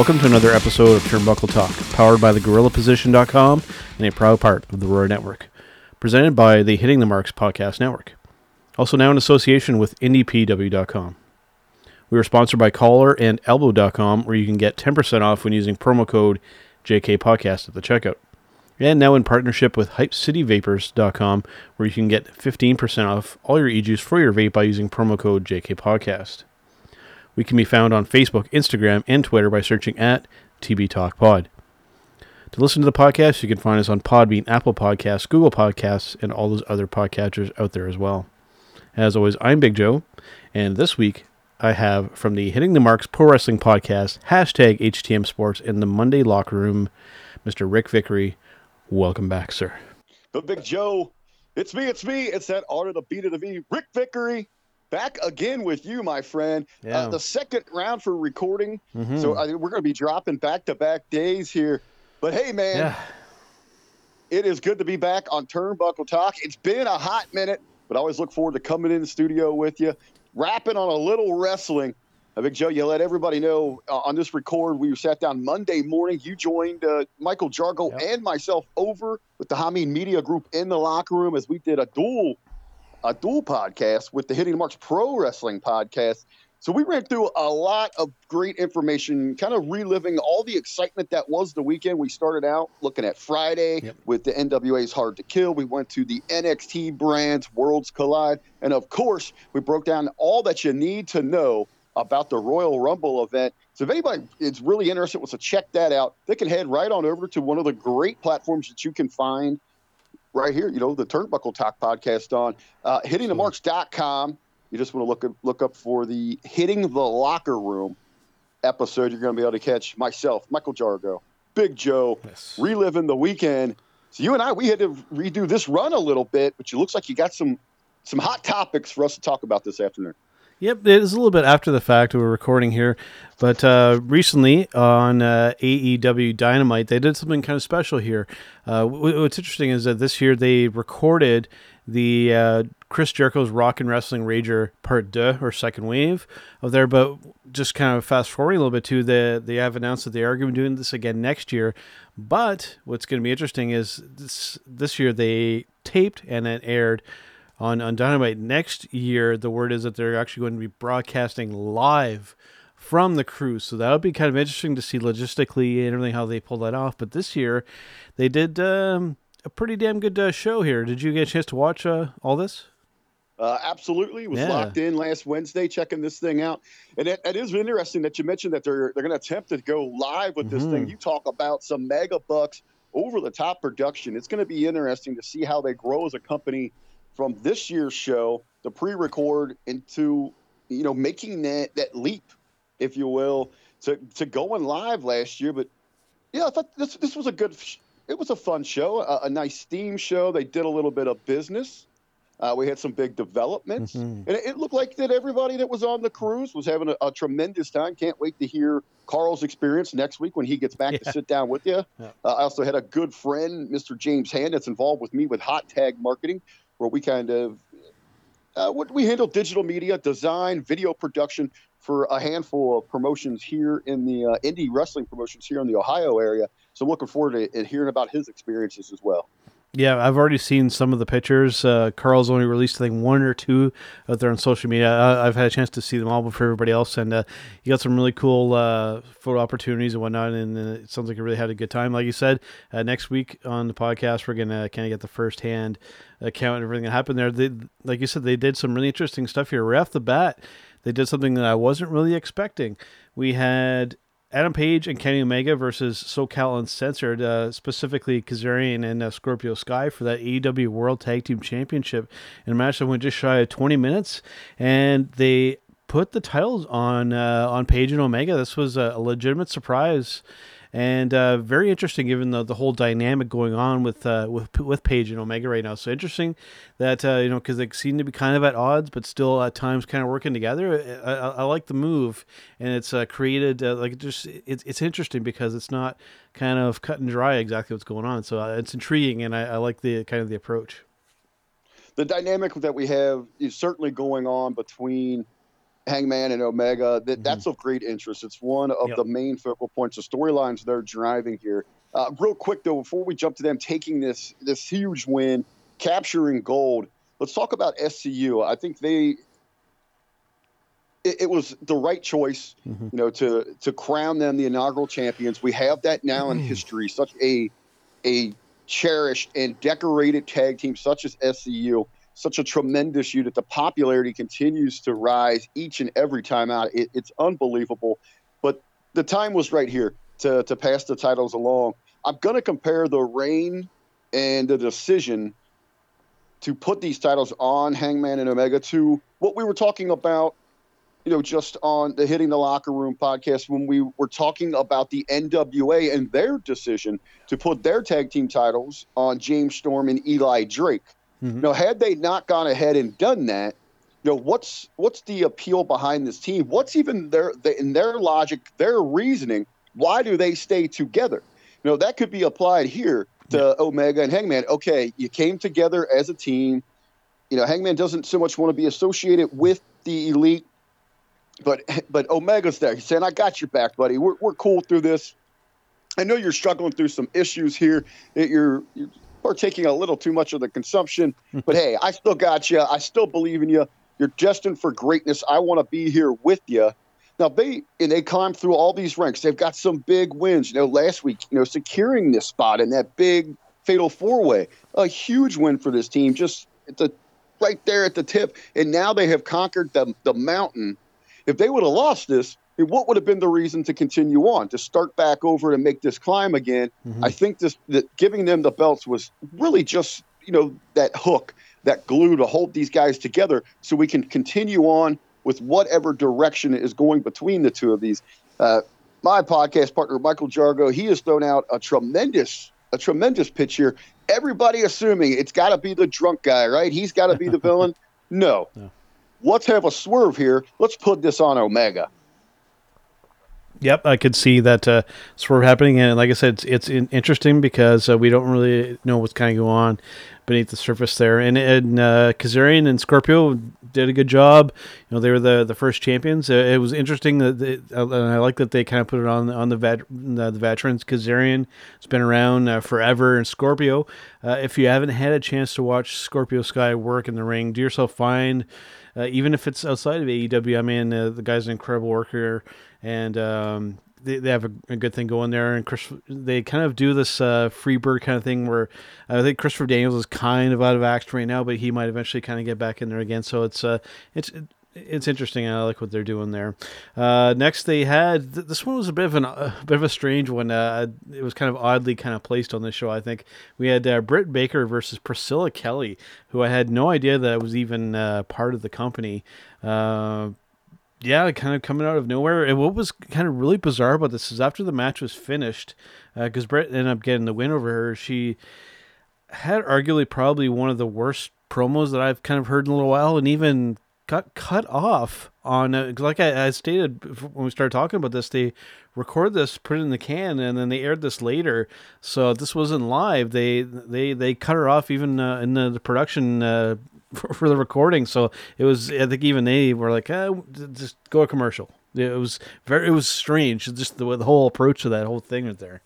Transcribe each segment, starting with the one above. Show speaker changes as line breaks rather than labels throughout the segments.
Welcome to another episode of Turnbuckle Talk, powered by the GorillaPosition.com and a proud part of the Roar Network. Presented by the Hitting the Marks Podcast Network. Also now in association with IndyPW.com. We are sponsored by Collar and Elbow.com, where you can get 10% off when using promo code JK Podcast at the checkout. And now in partnership with HypeCityVapors.com, where you can get 15% off all your e-juice for your vape by using promo code JK Podcast. We can be found on Facebook, Instagram, and Twitter by searching at TB Talk Pod. To listen to the podcast, you can find us on Podbean, Apple Podcasts, Google Podcasts, and all those other podcatchers out there as well. As always, I'm Big Joe, and this week I have from the Hitting the Marks Pro Wrestling Podcast, hashtag HTM Sports in the Monday Locker Room, Mr. Ric Vickrey. Welcome back, sir.
But Big Joe, it's me, it's me, it's that art of the beat of the V, Ric Vickrey back again with you, my friend. Uh,
Yeah.
Uh, the second round for recording.
Mhm.
So I, we're going to be dropping back to back days here. But hey, man,
Yeah.
it is good to be back on Turnbuckle Talk. It's been a hot minute, but I always look forward to coming in the studio with you, rapping on a little wrestling. Uh, Big Joe, you let everybody know uh, on this record. We sat down Monday morning. You joined uh, Michael Jargo
Yep.
and myself over with the Hameen Media Group in the locker room as we did a dual a dual podcast with the Hitting the Marks Pro Wrestling podcast. So we ran through a lot of great information, kind of reliving all the excitement that was the weekend. We started out looking at Friday
Yep.
with the NWA's Hard to Kill. We went to the NXT brands Worlds Collide, and of course, we broke down all that you need to know about the Royal Rumble event. So if anybody is really interested, wants to check that out, they can head right on over to one of the great platforms that you can find right here, you know, the Turnbuckle Talk podcast on uh, hittingthemarks.com. You just want to look up, look up for the Hitting the Locker Room episode. You're going to be able to catch myself, Michael Jargo, Big Joe,
Yes.
reliving the weekend. So you and I, we had to redo this run a little bit, but it looks like you got some some hot topics for us to talk about this afternoon.
Yep, it is a little bit after the fact. We're recording here, but uh, recently on uh, AEW Dynamite, they did something kind of special here. Uh, what's interesting is that this year they recorded the uh, Chris Jericho's Rock and Wrestling Rager Part Deux or Second Wave of there, but just kind of fast forwarding a little bit too, they they have announced that they are going to be doing this again next year. But what's going to be interesting is this this year they taped and then aired on, on Dynamite next year. The word is that they're actually going to be broadcasting live from the cruise. So that would be kind of interesting to see logistically and everything how they pull that off. But this year, they did um, a pretty damn good uh, show here. Did you get a chance to watch uh, all this?
Uh, absolutely, was
Yeah.
locked in last Wednesday, checking this thing out, and it, it is interesting that you mentioned that they're they're going to attempt to go live with this thing.
Mhm.
You talk about some mega bucks, over the top production. It's going to be interesting to see how they grow as a company from this year's show, the pre-record, into you know making that that leap, if you will, to to going live last year. But yeah, I thought this this was a good. It was a fun show, a, a nice theme show. They did a little bit of business. Uh, we had some big developments,
Mhm.
and it, it looked like that everybody that was on the cruise was having a, a tremendous time. Can't wait to hear Carl's experience next week when he gets back
Yeah.
to sit down with you.
Yeah.
Uh, I also had a good friend, Mr. James Hand, that's involved with me with Hot Tag Marketing, where we kind of uh, we handle digital media, design, video production for a handful of promotions here in the uh, indie wrestling promotions here in the Ohio area. So I'm looking forward to hearing about his experiences as well.
Yeah, I've already seen some of the pictures. Uh, Carl's only released, I think, one or two out there on social media. I, I've had a chance to see them all before everybody else, and uh, got some really cool uh, photo opportunities and whatnot. And uh, it sounds like you really had a good time. Like you said, uh, next week on the podcast, we're gonna kind of get the firsthand account and everything that happened there. They, like you said, they did some really interesting stuff here right off the bat. They did something that I wasn't really expecting. We had Adam Page and Kenny Omega versus SoCal Uncensored, uh, specifically Kazarian and uh, Scorpio Sky for that AEW World Tag Team Championship in a match that went just shy of 20 minutes. And they put the titles on uh, on Page and Omega. This was a, legitimate surprise and uh, very interesting given the, the whole dynamic going on with uh, with with Page and Omega right now. So interesting that uh, you know because they seem to be kind of at odds, but still at times kind of working together. I, I, I like the move, and it's uh, created uh, like just it's it's interesting because it's not kind of cut and dry exactly what's going on. So uh, it's intriguing, and I, I like the kind of the approach.
The dynamic that we have is certainly going on between Hangman and Omega. That, mm-hmm. That's of great interest. It's one of yep. the main focal points, the storylines they're driving here. Uh, real quick though, before we jump to them taking this this huge win, capturing gold, let's talk about SCU. I think they it, it was the right choice, mm-hmm. you know, to to crown them the inaugural champions. We have that now in mm. history. Such a a cherished and decorated tag team such as SCU such a tremendous unit. The popularity continues to rise each and every time out. It, it's unbelievable. But the time was right here to, to pass the titles along. I'm going to compare the reign and the decision to put these titles on Hangman and Omega to what we were talking about, you know, just on the Hitting the Locker Room podcast when we were talking about the NWA and their decision to put their tag team titles on James Storm and Eli Drake. Mm-hmm. Now, had they not gone ahead and done that, you know what's what's the appeal behind this team? What's even their in their logic, their reasoning? Why do they stay together? You know that could be applied here to yeah. Omega and Hangman. Okay, you came together as a team. You know, Hangman doesn't so much want to be associated with the elite, but but Omega's there. He's saying, "I got your back, buddy. We're we're cool through this." I know you're struggling through some issues here. You're, you're partaking a little too much of the consumption. but hey, I still got you. I still believe in you. You're destined for greatness. I want to be here with you. Now they and they climb through all these ranks. They've got some big wins. You know, last week, you know, securing this spot in that big fatal four way, a huge win for this team. Just at the right there at the tip, and now they have conquered the the mountain. If they would have lost this, what would have been the reason to continue on to start back over and make this climb again? Mm-hmm. I think this that giving them the belts was really just you know that hook, that glue to hold these guys together, so we can continue on with whatever direction is going between the two of these. Uh, my podcast partner Michael Jargo, he has thrown out a tremendous a tremendous pitch here. Everybody assuming it's got to be the drunk guy, right? He's got to be the villain. No. no. Let's have a swerve here. Let's put this on Omega.
Yep, I could see that uh, of happening, and like I said, it's, it's interesting because uh, we don't really know what's kind of going on beneath the surface there. And, and uh, Kazarian and Scorpio did a good job. You know, they were the the first champions. Uh, it was interesting that, they, uh, and I like that they kind of put it on on the vet, the, the veterans. Kazarian has been around uh, forever, and Scorpio. Uh, if you haven't had a chance to watch Scorpio Sky work in the ring, do yourself fine. Even if it's outside of AEW, I mean, the guy's an incredible worker and um, they, they have a, a, good thing going there. And Chris, they kind of do this uh, free bird kind of thing where I think Christopher Daniels is kind of out of action right now, but he might eventually kind of get back in there again. So it's uh, it's it's interesting. I like what they're doing there. Uh, next, they had th- this one was a bit of an, a bit of a strange one. Uh, it was kind of oddly kind of placed on this show. I think we had uh, Britt Baker versus Priscilla Kelly, who I had no idea that was even uh, part of the company. Yeah, kind of coming out of nowhere. And what was kind of really bizarre about this is after the match was finished, because uh, ended up getting the win over her, she had arguably probably one of the worst promos that I've kind of heard in a little while, and even got cut off on uh, like I, I, stated when we started talking about this they record this put it in the can and then they aired this later so this wasn't live they they they cut her off even uh, in the, the production uh, for, for, the recording. So it was, I think even they were like, eh, just go a commercial. It was very, it was strange. Just the, the whole approach to that whole thing right there.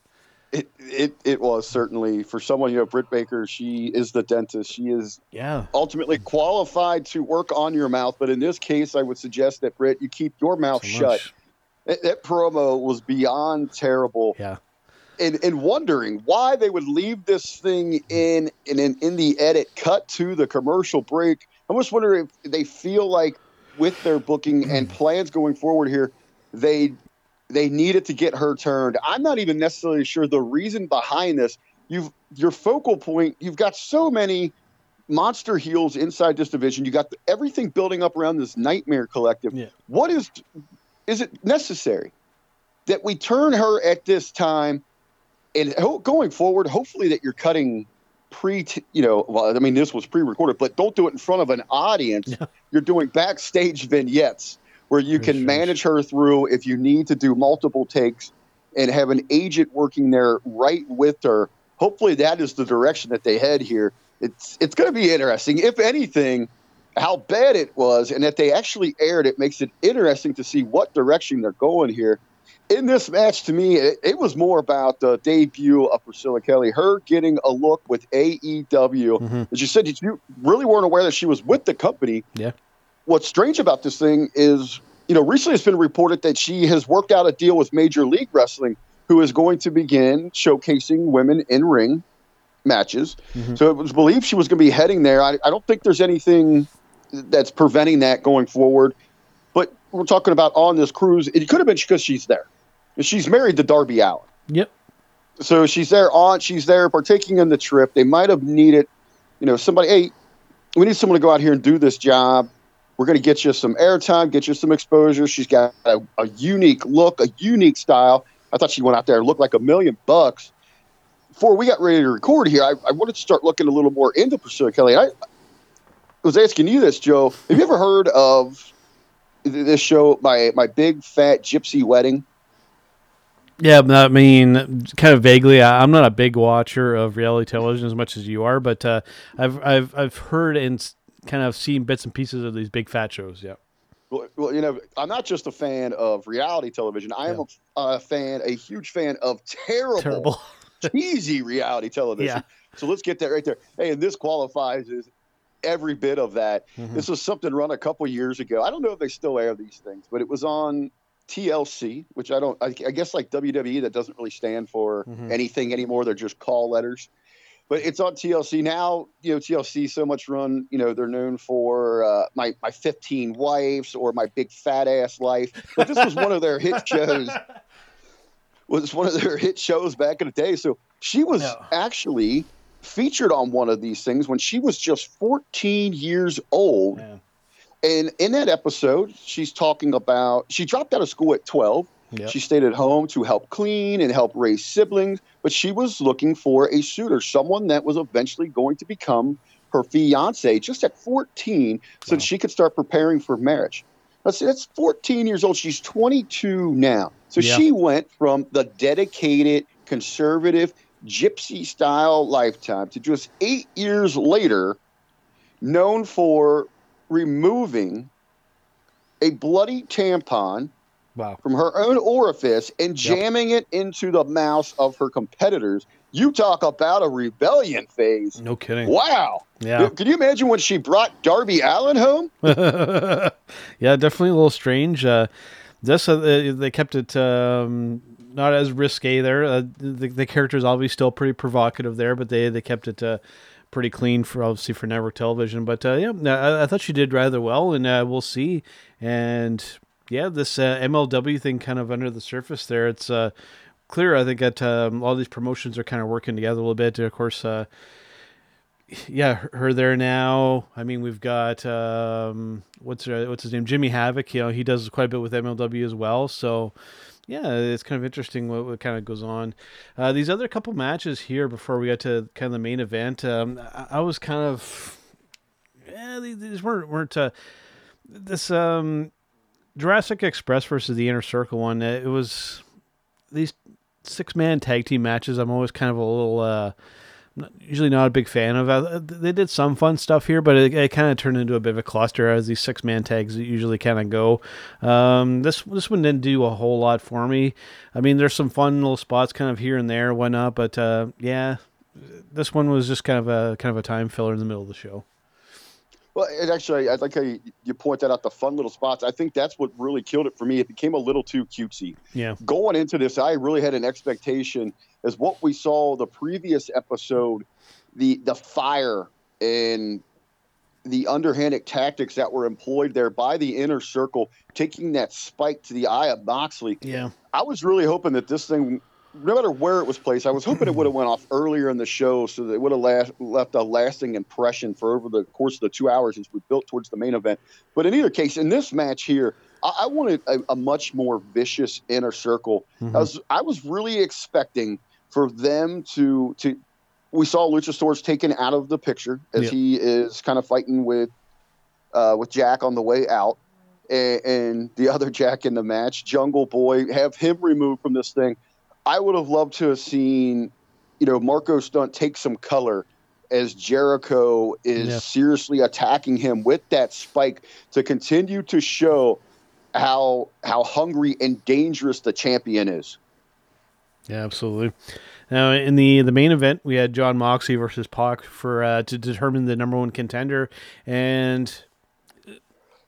It, it it was certainly for someone you know Britt Baker she is the dentist. She is
yeah.
ultimately qualified to work on your mouth but in this case I would suggest that Britt you keep your mouth so shut. that, that, promo was beyond terrible.
Yeah.
And, and wondering why they would leave this thing mm-hmm. in in in the edit cut to the commercial break. I'm just wondering if they feel like with their booking mm-hmm. and plans going forward here, they they needed to get her turned. I'm not even necessarily sure the reason behind this. You've your focal point. You've got so many monster heels inside this division. You got everything building up around this nightmare collective.
Yeah.
What is is it necessary that we turn her at this time and ho- going forward? Hopefully that you're cutting pre, you know, well, I mean this was pre-recorded, but don't do it in front of an audience.
Yeah.
You're doing backstage vignettes where you can
sure,
manage her through if you need to do multiple takes and have an agent working there right with her. Hopefully that is the direction that they head here. It's it's going to be interesting. If anything, how bad it was and that they actually aired it makes it interesting to see what direction they're going here. In this match, to me, it, it was more about the debut of Priscilla Kelly, her getting a look with AEW.
Mhm.
As you said, you really weren't aware that she was with the company.
Yeah.
What's strange about this thing is, you know, recently it's been reported that she has worked out a deal with Major League Wrestling, who is going to begin showcasing women in ring matches.
Mhm.
So it was believed she was going to be heading there. I, I don't think there's anything that's preventing that going forward. But we're talking about on this cruise, it could have been because she's there. She's married to Darby Allin.
Yep.
So she's there on, she's there partaking in the trip. They might have needed, you know, somebody, hey, we need someone to go out here and do this job. We're going to get you some airtime, get you some exposure. She's got a, a unique look, a unique style. I thought she went out there and looked like a million bucks. Before we got ready to record here, I, I wanted to start looking a little more into Priscilla Kelly. I was asking you this, Joe. Have you ever heard of th- this show, my my big fat gypsy wedding?
Yeah, I mean, kind of vaguely. I- I'm not a big watcher of reality television as much as you are, but uh, I've I've I've heard and kind of seen bits and pieces of these big fat shows. Yeah.
Well, well, you know, I'm not just a fan of reality television. I am
Yeah.
a, a fan, a huge fan of terrible,
Terrible.
cheesy reality television.
Yeah.
So let's get that right there. Hey, and this qualifies as every bit of that.
Mhm.
This was something run a couple years ago. I don't know if they still air these things, but it was on TLC, which I don't. I, I guess like WWE, that doesn't really stand for
Mhm.
anything anymore. They're just call letters. But it's on TLC now. You know, TLC so much run. You know, they're known for uh, my my 15 wives or my big fat ass life. But this was one of their hit shows. Was one of their hit shows back in the day. So she was
Yeah.
actually featured on one of these things when she was just 14 years old.
Yeah.
And in that episode, she's talking about she dropped out of school at 12.
Yep.
She stayed at home to help clean and help raise siblings, but she was looking for a suitor, someone that was eventually going to become her fiance just at 14 so
Wow.
that she could start preparing for marriage. Let's see, that's 14 years old. She's 22 now. So
Yeah.
she went from the dedicated, conservative, gypsy style lifetime to just eight years later, known for removing a bloody tampon
Wow.
from her own orifice and jamming it into the mouths of her competitors. You talk about a rebellion phase.
No kidding.
Wow.
Yeah.
Can you imagine when she brought Darby Allin home?
yeah, definitely a little strange. Uh, this uh, they kept it um, not as risque there. Uh, the, the character's obviously still pretty provocative there, but they they kept it uh, pretty clean for obviously for network television. But uh, yeah, I, I thought she did rather well, and uh, we'll see. And yeah, this uh, MLW thing kind of under the surface there. It's uh, clear. I think that um, all these promotions are kind of working together a little bit. Of course. Uh, yeah, her- her there now. I mean, we've got um, what's her, what's his name, Jimmy Havoc. You know, he does quite a bit with MLW as well. So, yeah, it's kind of interesting what, what kind of goes on. Uh, these other couple matches here before we get to kind of the main event, um, I, I was kind of, yeah, these, these weren't weren't uh, this um, Jurassic Express versus the Inner Circle one. uh, It was these six man tag team matches. I'm always kind of a little. Uh, usually not a big fan of. Uh, They did some fun stuff here, but it, it kind of turned into a bit of a cluster as these six man tags usually kind of go. Um, this this one didn't do a whole lot for me. I mean, there's some fun little spots kind of here and there, whatnot, but uh, yeah, this one was just kind of a kind of a time filler in the middle of the show.
Well, it actually, I like how you, you that out the fun little spots. I think that's what really killed it for me. It became a little too cutesy.
Yeah,
Going into this, I really had an expectation as what we saw the previous episode, the the fire and the underhanded tactics that were employed there by the inner circle, taking that spike to the eye of Moxley.
Yeah.
I was really hoping that this thing, no matter where it was placed, I was hoping it would have went off earlier in the show so that it would have last, left a lasting impression for over the course of the two hours as we built towards the main event. But in either case, in this match here, I, I wanted a, a, much more vicious inner circle. Mm-hmm. I was I was really expecting for them to to we saw Luchasaurus taken out of the picture as he is kind of fighting with uh, with Jack on the way out, and, and, the other Jack in the match, Jungle Boy, have him removed from this thing. I would have loved to have seen, you know, Marko Stunt take some color as Jericho is yep. seriously attacking him with that spike to continue to show how how hungry and dangerous the champion is.
Yeah, absolutely. Now, in the the main event, we had Jon Moxley versus Pac for uh, to determine the number one contender, and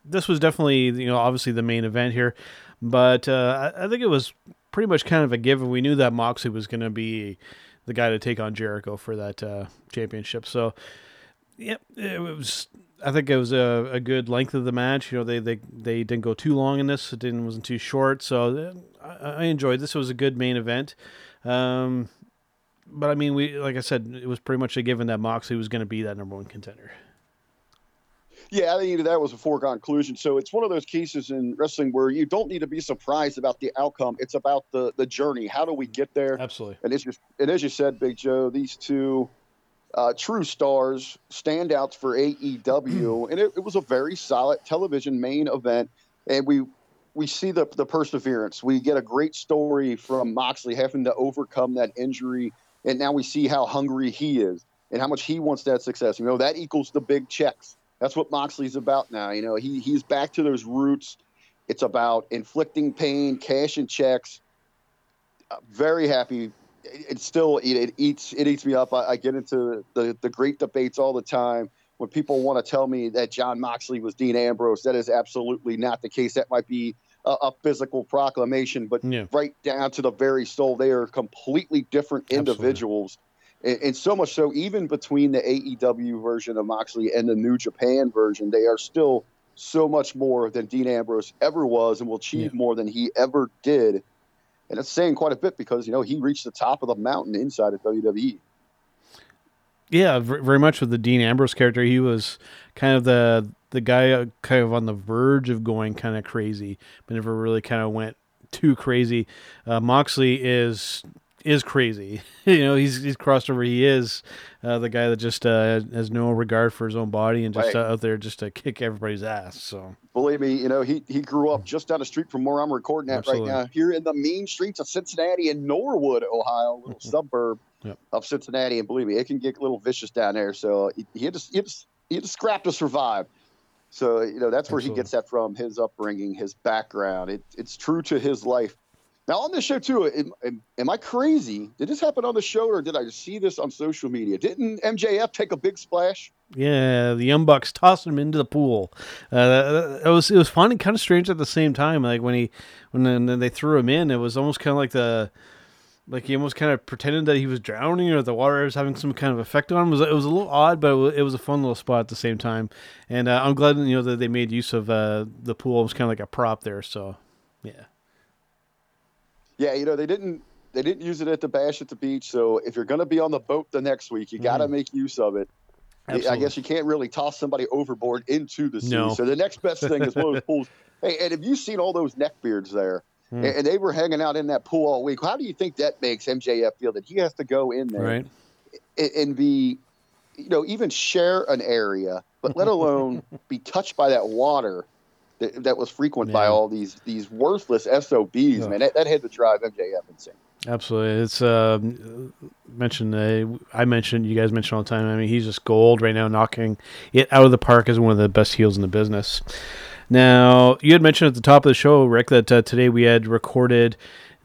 this was definitely you know obviously the main event here, but uh, I, I think it was pretty much kind of a given. We knew that Moxley was going to be the guy to take on Jericho for that uh, championship. So, yep, it was. I think it was a, a good length of the match. You know, they, they they didn't go too long in this. It didn't wasn't too short. So I, I enjoyed this. It was a good main event. Um, but I mean, we like I said, it was pretty much a given that Moxley was going to be that number one contender.
Yeah, I think that was a foregone conclusion. So it's one of those cases in wrestling where you don't need to be surprised about the outcome. It's about the the journey. How do we get there?
Absolutely.
And as you and as you said, Big Joe, these two uh, true stars, standouts for AEW, and it, it was a very solid television main event. And we we see the the perseverance. We get a great story from Moxley having to overcome that injury and now we see how hungry he is and how much he wants that success. You know, that equals the big checks. That's what Moxley's about now. You know, he he's back to those roots. It's about inflicting pain, cash and checks. Uh, very happy. It, still it, it, eats it eats me up. I, I get into the the great debates all the time when people want to tell me that Jon Moxley was Dean Ambrose. That is absolutely not the case. That might be a, a physical proclamation, but yeah. right down to the very soul, they are completely different individuals. And, and, so much so, even between the AEW version of Moxley and the New Japan version, they are still so much more than Dean Ambrose ever was and will achieve yeah. more than he ever did. And it's saying quite a bit because, you know, he reached the top of the mountain inside of WWE.
Yeah, very much with the Dean Ambrose character. He was kind of the the guy uh, kind of on the verge of going kind of crazy, but never really kind of went too crazy. Uh, Moxley is is crazy. you know, he's he's crossed over. He is uh, the guy that just uh, has no regard for his own body and just right. out there just to kick everybody's ass. So
believe me, you know he he grew up just down the street from where I'm recording at Absolutely. right now, here in the mean streets of Cincinnati and Norwood, Ohio, little suburb yep. of Cincinnati. And believe me, it can get a little vicious down there. So he, he had to he had to, he had to scrap to survive. So you know that's where Absolutely. he gets that from his upbringing, his background. It, it's true to his life. Now on this show too, am, am, am, I crazy? Did this happen on the show, or did I see this on social media? Didn't MJF take a big splash?
Yeah, the Young Bucks tossed him into the pool. Uh, it was it was funny, kind of strange at the same time. Like when he when then they threw him in, it was almost kind of like the like he almost kind of pretended that he was drowning or the water was having some kind of effect on him. It was, it was a little odd, but it was a fun little spot at the same time. And uh, I'm glad you know that they made use of uh, the pool. It was kind of like a prop there. So, yeah.
Yeah, you know they didn't they didn't use it at the bash at the beach. So if you're going to be on the boat the next week, you got to mm. make use of it. Absolutely. I guess you can't really toss somebody overboard into the sea. No. So the next best thing is one of those pools. Hey, and have you seen all those neckbeards there? Mm. And they were hanging out in that pool all week. How do you think that makes MJF feel that he has to go in there
right.
and be, you know, even share an area, but let alone be touched by that water that, that was frequent yeah. by all these these worthless SOBs, yeah. man. That, that had to drive MJF insane.
Absolutely, it's uh, mentioned. Uh, I mentioned you guys mentioned all the time. I mean, he's just gold right now, knocking it out of the park as one of the best heels in the business. Now, you had mentioned at the top of the show, Ric, that uh, today we had recorded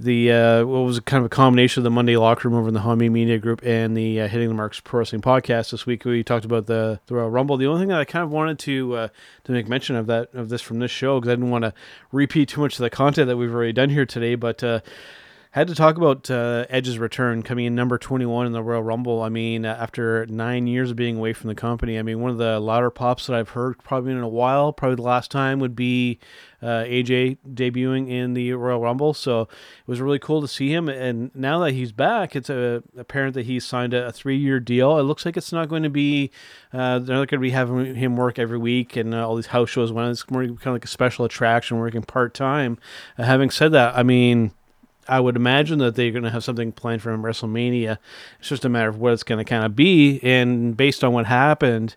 the uh, what was kind of a combination of the Monday Locker Room over in the Homie Media Group and the uh, Hitting the Marks Pro Wrestling podcast. This week we talked about the, the Royal Rumble. The only thing that I kind of wanted to uh, to make mention of that of this from this show because I didn't want to repeat too much of the content that we've already done here today, but uh, Had to talk about uh, Edge's return coming in number 21 in the Royal Rumble. I mean, uh, after nine years of being away from the company, I mean, one of the louder pops that I've heard probably in a while, probably the last time would be uh, AJ debuting in the Royal Rumble. So it was really cool to see him. And now that he's back, it's a, apparent that he's signed a, a three year deal. It looks like it's not going to be, uh, they're not going to be having him work every week and uh, all these house shows. When it's more kind of like a special attraction, working part time. Uh, having said that, I mean, I would imagine that they're going to have something planned for WrestleMania. It's just a matter of what it's going to kind of be. And based on what happened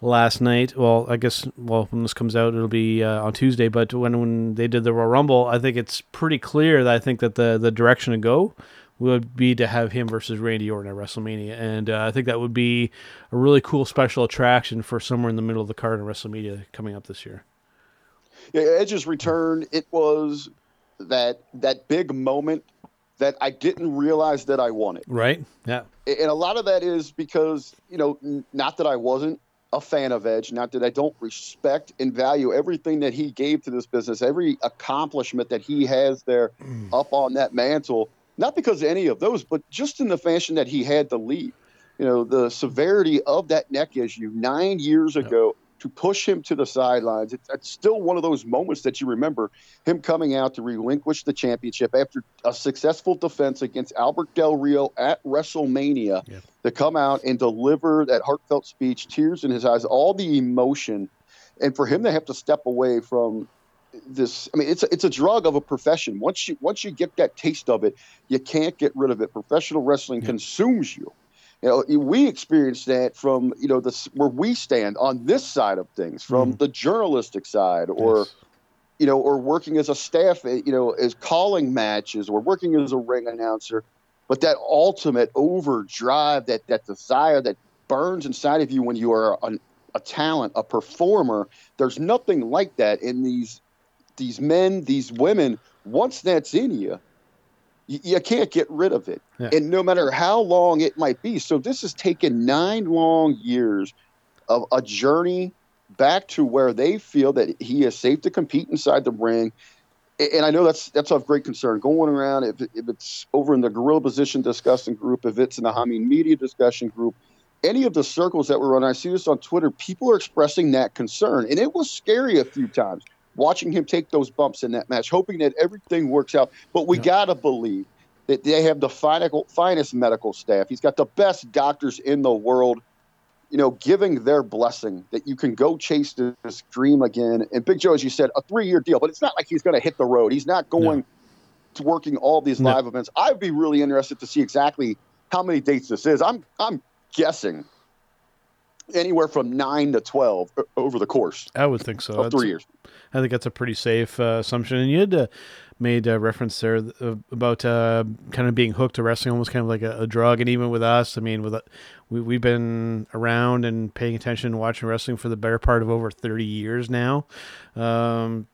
last night, well, I guess, well, when this comes out, it'll be uh, on Tuesday. But when when they did the Royal Rumble, I think it's pretty clear that I think that the the direction to go would be to have him versus Randy Orton at WrestleMania, and uh, I think that would be a really cool special attraction for somewhere in the middle of the card in WrestleMania coming up this year.
Yeah, Edge's return, it was that that big moment that I didn't realize that I wanted.
Right. Yeah.
And a lot of that is because, you know, not that I wasn't a fan of Edge, not that I don't respect and value everything that he gave to this business, every accomplishment that he has there mm. up on that mantle, not because of any of those, but just in the fashion that he had to lead. You know, the severity of that neck issue nine years ago to push him to the sidelines. It's, it's, still one of those moments that you remember him coming out to relinquish the championship after a successful defense against Albert Del Rio at WrestleMania yeah. to come out and deliver that heartfelt speech, tears in his eyes, all the emotion. And for him to have to step away from this i mean it's a, it's a drug of a profession once you once you get that taste of it you can't get rid of it professional wrestling yeah. consumes you you know, we experience that from you know the where we stand on this side of things, from mm the journalistic side, or yes. you know, or working as a staff, eh, you know, as calling matches, or working as a ring announcer. But that ultimate overdrive, that that desire that burns inside of you when you are a, a talent, a performer. There's nothing like that in these these men, these women. Once that's in you, you, you can't get rid of it. Yeah. And no matter how long it might be. So this has taken nine long years of a journey back to where they feel that he is safe to compete inside the ring. And I know that's that's of great concern. Going around, if, if it's over in the gorilla position discussion group, if it's in the Hameen Media discussion group, any of the circles that we're on, I see this on Twitter, people are expressing that concern. And it was scary a few times watching him take those bumps in that match, hoping that everything works out. But we yeah. got to believe that they have the finest medical staff. He's got the best doctors in the world, you know, giving their blessing that you can go chase this dream again. And Big Joe, as you said, a three year deal, but it's not like he's going to hit the road. He's not going no. to working all these no. live events. I'd be really interested to see exactly how many dates this is. I'm I'm guessing anywhere from nine to twelve over the course.
I would think so.
Of three years.
I think that's a pretty safe uh, assumption. And you had uh, made a reference there uh, about uh, kind of being hooked to wrestling, almost kind of like a, a, drug. And even with us, I mean, with uh, we we've been around and paying attention, and watching wrestling for the better part of over thirty years now. Um,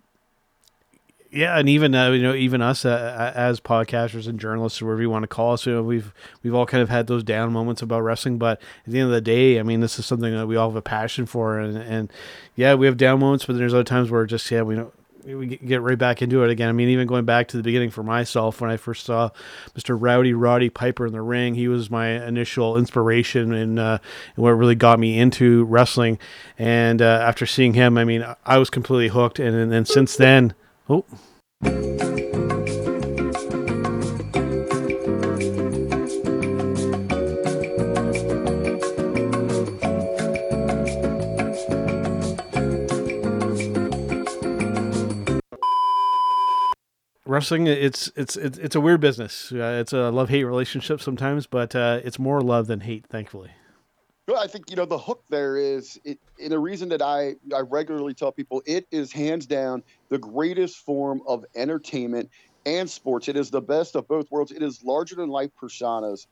yeah, and even uh, you know, even us uh, as podcasters and journalists, or whatever you want to call us, you know, we've we've all kind of had those down moments about wrestling. But at the end of the day, I mean, this is something that we all have a passion for, and and yeah, we have down moments, but there's other times where just yeah, we know we get right back into it again. I mean, even going back to the beginning for myself, when I first saw Mr. Rowdy Roddy Piper in the ring, he was my initial inspiration and, uh, what really got me into wrestling. And uh, after seeing him, I mean, I was completely hooked. And then since then, Oh. wrestling it's it's it's, it's a weird business uh, it's a love hate relationship sometimes but uh, it's more love than hate thankfully
well, I think you know the hook there is it, in a reason that I I regularly tell people it is hands down the greatest form of entertainment and sports. It is the best of both worlds. It is larger than life personas.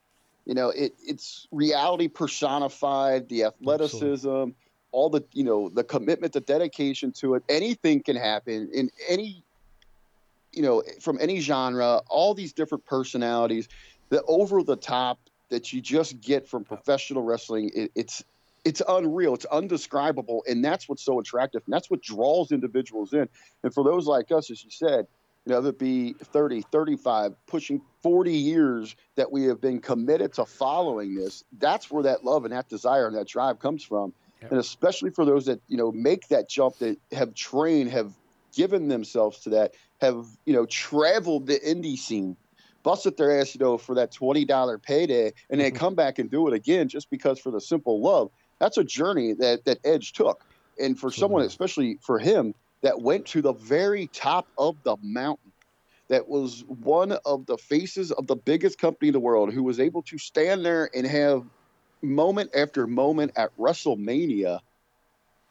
You know, it it's reality personified, the athleticism, Absolutely. all the you know the commitment, the dedication to it. Anything can happen in any you know from any genre. All these different personalities, the over the top that you just get from professional wrestling, it, it's it's unreal, it's undescribable, and that's what's so attractive, and that's what draws individuals in. And for those like us, as you said, you know, that be 30, 35, pushing 40 years that we have been committed to following this. That's where that love and that desire and that drive comes from. Yep. And especially for those that, you know, make that jump that have trained, have given themselves to that, have, you know, traveled the indie scene, busted their ass, you know, for that $20 payday, and then mm-hmm. come back and do it again just because for the simple love. That's a journey that, that Edge took. And for someone, especially for him, that went to the very top of the mountain, that was one of the faces of the biggest company in the world, who was able to stand there and have moment after moment at WrestleMania.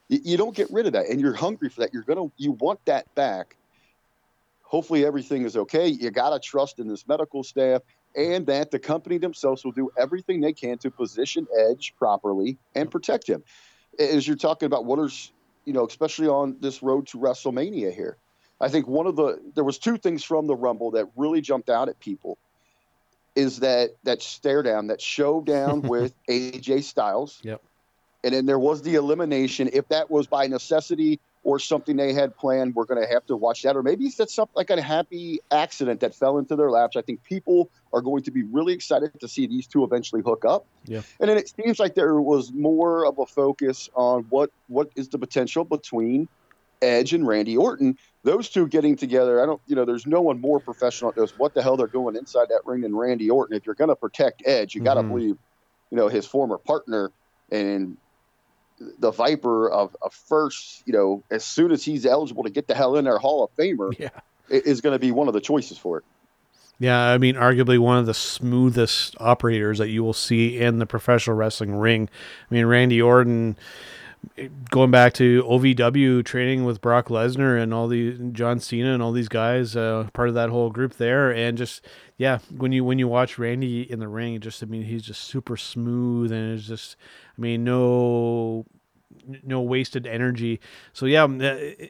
You, you don't get rid of that, and you're hungry for that. You're gonna, you want that back. Hopefully, everything is okay. You gotta trust in this medical staff and that the company themselves will do everything they can to position Edge properly and protect him. As you're talking about what is you know, especially on this road to WrestleMania here. I think one of the there was two things from the Rumble that really jumped out at people is that that stare down, that showdown with AJ Styles.
Yep.
And then there was the elimination. If that was by necessity or something they had planned, we're going to have to watch that. Or maybe it's that's something like a happy accident that fell into their laps. I think people are going to be really excited to see these two eventually hook up.
Yeah.
And then it seems like there was more of a focus on what what is the potential between Edge and Randy Orton. Those two getting together, I don't, you know, there's no one more professional at knows what the hell they're doing inside that ring than Randy Orton. If you're going to protect Edge, you got to mm-hmm. believe, you know, his former partner and the Viper of, of first, you know, as soon as he's eligible to get the hell in there, Hall of Famer,
yeah.
is going to be one of the choices for it.
Yeah, I mean, arguably one of the smoothest operators that you will see in the professional wrestling ring. I mean, Randy Orton, going back to OVW training with Brock Lesnar and all the John Cena and all these guys, uh, part of that whole group there, and just yeah, when you when you watch Randy in the ring, just I mean, he's just super smooth and it's just, I mean, no no wasted energy. So yeah, uh,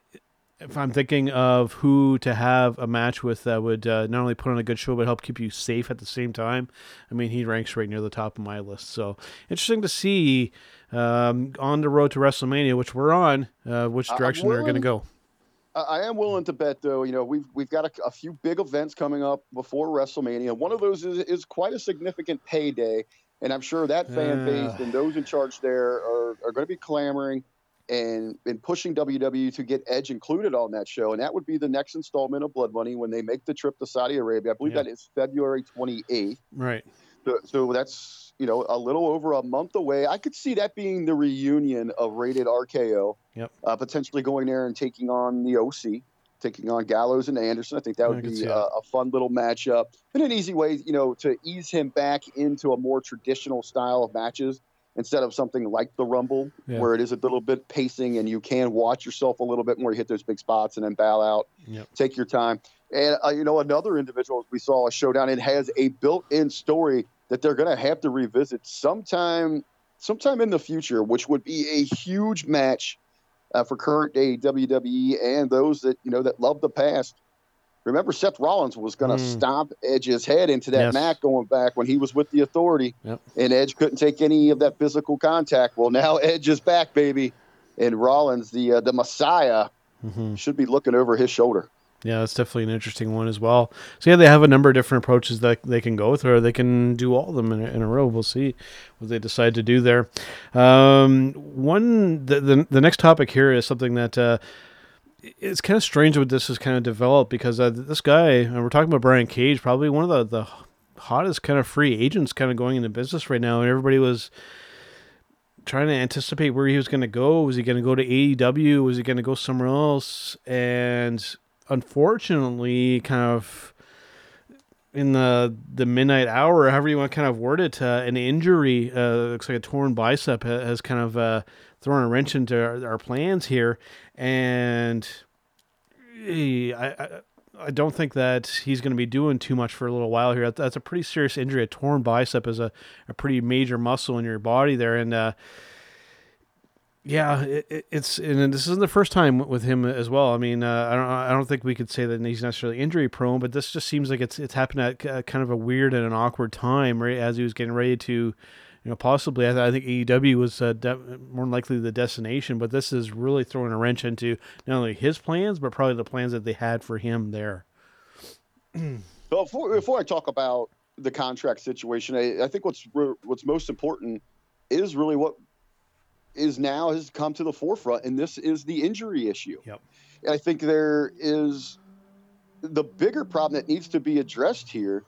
if I'm thinking of who to have a match with that would uh, not only put on a good show but help keep you safe at the same time, I mean he ranks right near the top of my list. So interesting to see um, on the road to WrestleMania, which we're on, uh, which direction willing, they're going to go.
I am willing to bet, though. You know, we've we've got a, a, few big events coming up before WrestleMania. One of those is, is quite a significant payday, and I'm sure that fan base and those in charge there are, are going to be clamoring and and pushing WWE to get Edge included on that show. And that would be the next installment of Blood Money when they make the trip to Saudi Arabia. I believe yeah. that is February 28th.
Right.
So, so, that's you know a little over a month away. I could see that being the reunion of Rated RKO.
Yep.
Uh, potentially going there and taking on the OC, taking on Gallows and Anderson. I think that would be a, a, fun little matchup and an easy way, you know, to ease him back into a more traditional style of matches instead of something like the Rumble, yeah. where it is a little bit pacing and you can watch yourself a little bit more. You hit those big spots and then bow out.
Yep.
Take your time. And, uh, you know, another individual we saw a showdown, it has a built in story that they're going to have to revisit sometime sometime in the future, which would be a huge match uh, for current day WWE and those that, you know, that love the past. Remember, Seth Rollins was going to mm. stomp Edge's head into that yes. mat going back when he was with the Authority,
yep.
and Edge couldn't take any of that physical contact. Well, now Edge is back, baby, and Rollins, the uh, the Messiah, mm-hmm. should be looking over his shoulder.
Yeah, that's definitely an interesting one as well. So yeah, they have a number of different approaches that they can go through, or they can do all of them in a, in a row. We'll see what they decide to do there. Um, one, the, the, the next topic here is something that. Uh, it's kind of strange what this has kind of developed because uh, this guy, and we're talking about Brian Cage, probably one of the, the hottest kind of free agents kind of going into business right now. And everybody was trying to anticipate where he was going to go. Was he going to go to AEW? Was he going to go somewhere else? And unfortunately, kind of in the the midnight hour, however you want to kind of word it, uh, an injury, uh, looks like a torn bicep, has kind of uh, thrown a wrench into our, our plans here and I, I, I don't think that he's going to be doing too much for a little while here. That's a pretty serious injury. A torn bicep is a, a pretty major muscle in your body there, and uh, yeah, it, it's and this isn't the first time with him as well. I mean, uh, I don't I don't think we could say that he's necessarily injury prone, but this just seems like it's it's happened at uh, kind of a weird and an awkward time, right as he was getting ready to you know, possibly I, th- I think AEW was uh, de- more likely the destination, but this is really throwing a wrench into not only his plans, but probably the plans that they had for him there.
so before, before I talk about the contract situation, I, I think what's re- what's most important is really what is now has come to the forefront, and this is the injury issue.
Yep.
I think there is the bigger problem that needs to be addressed here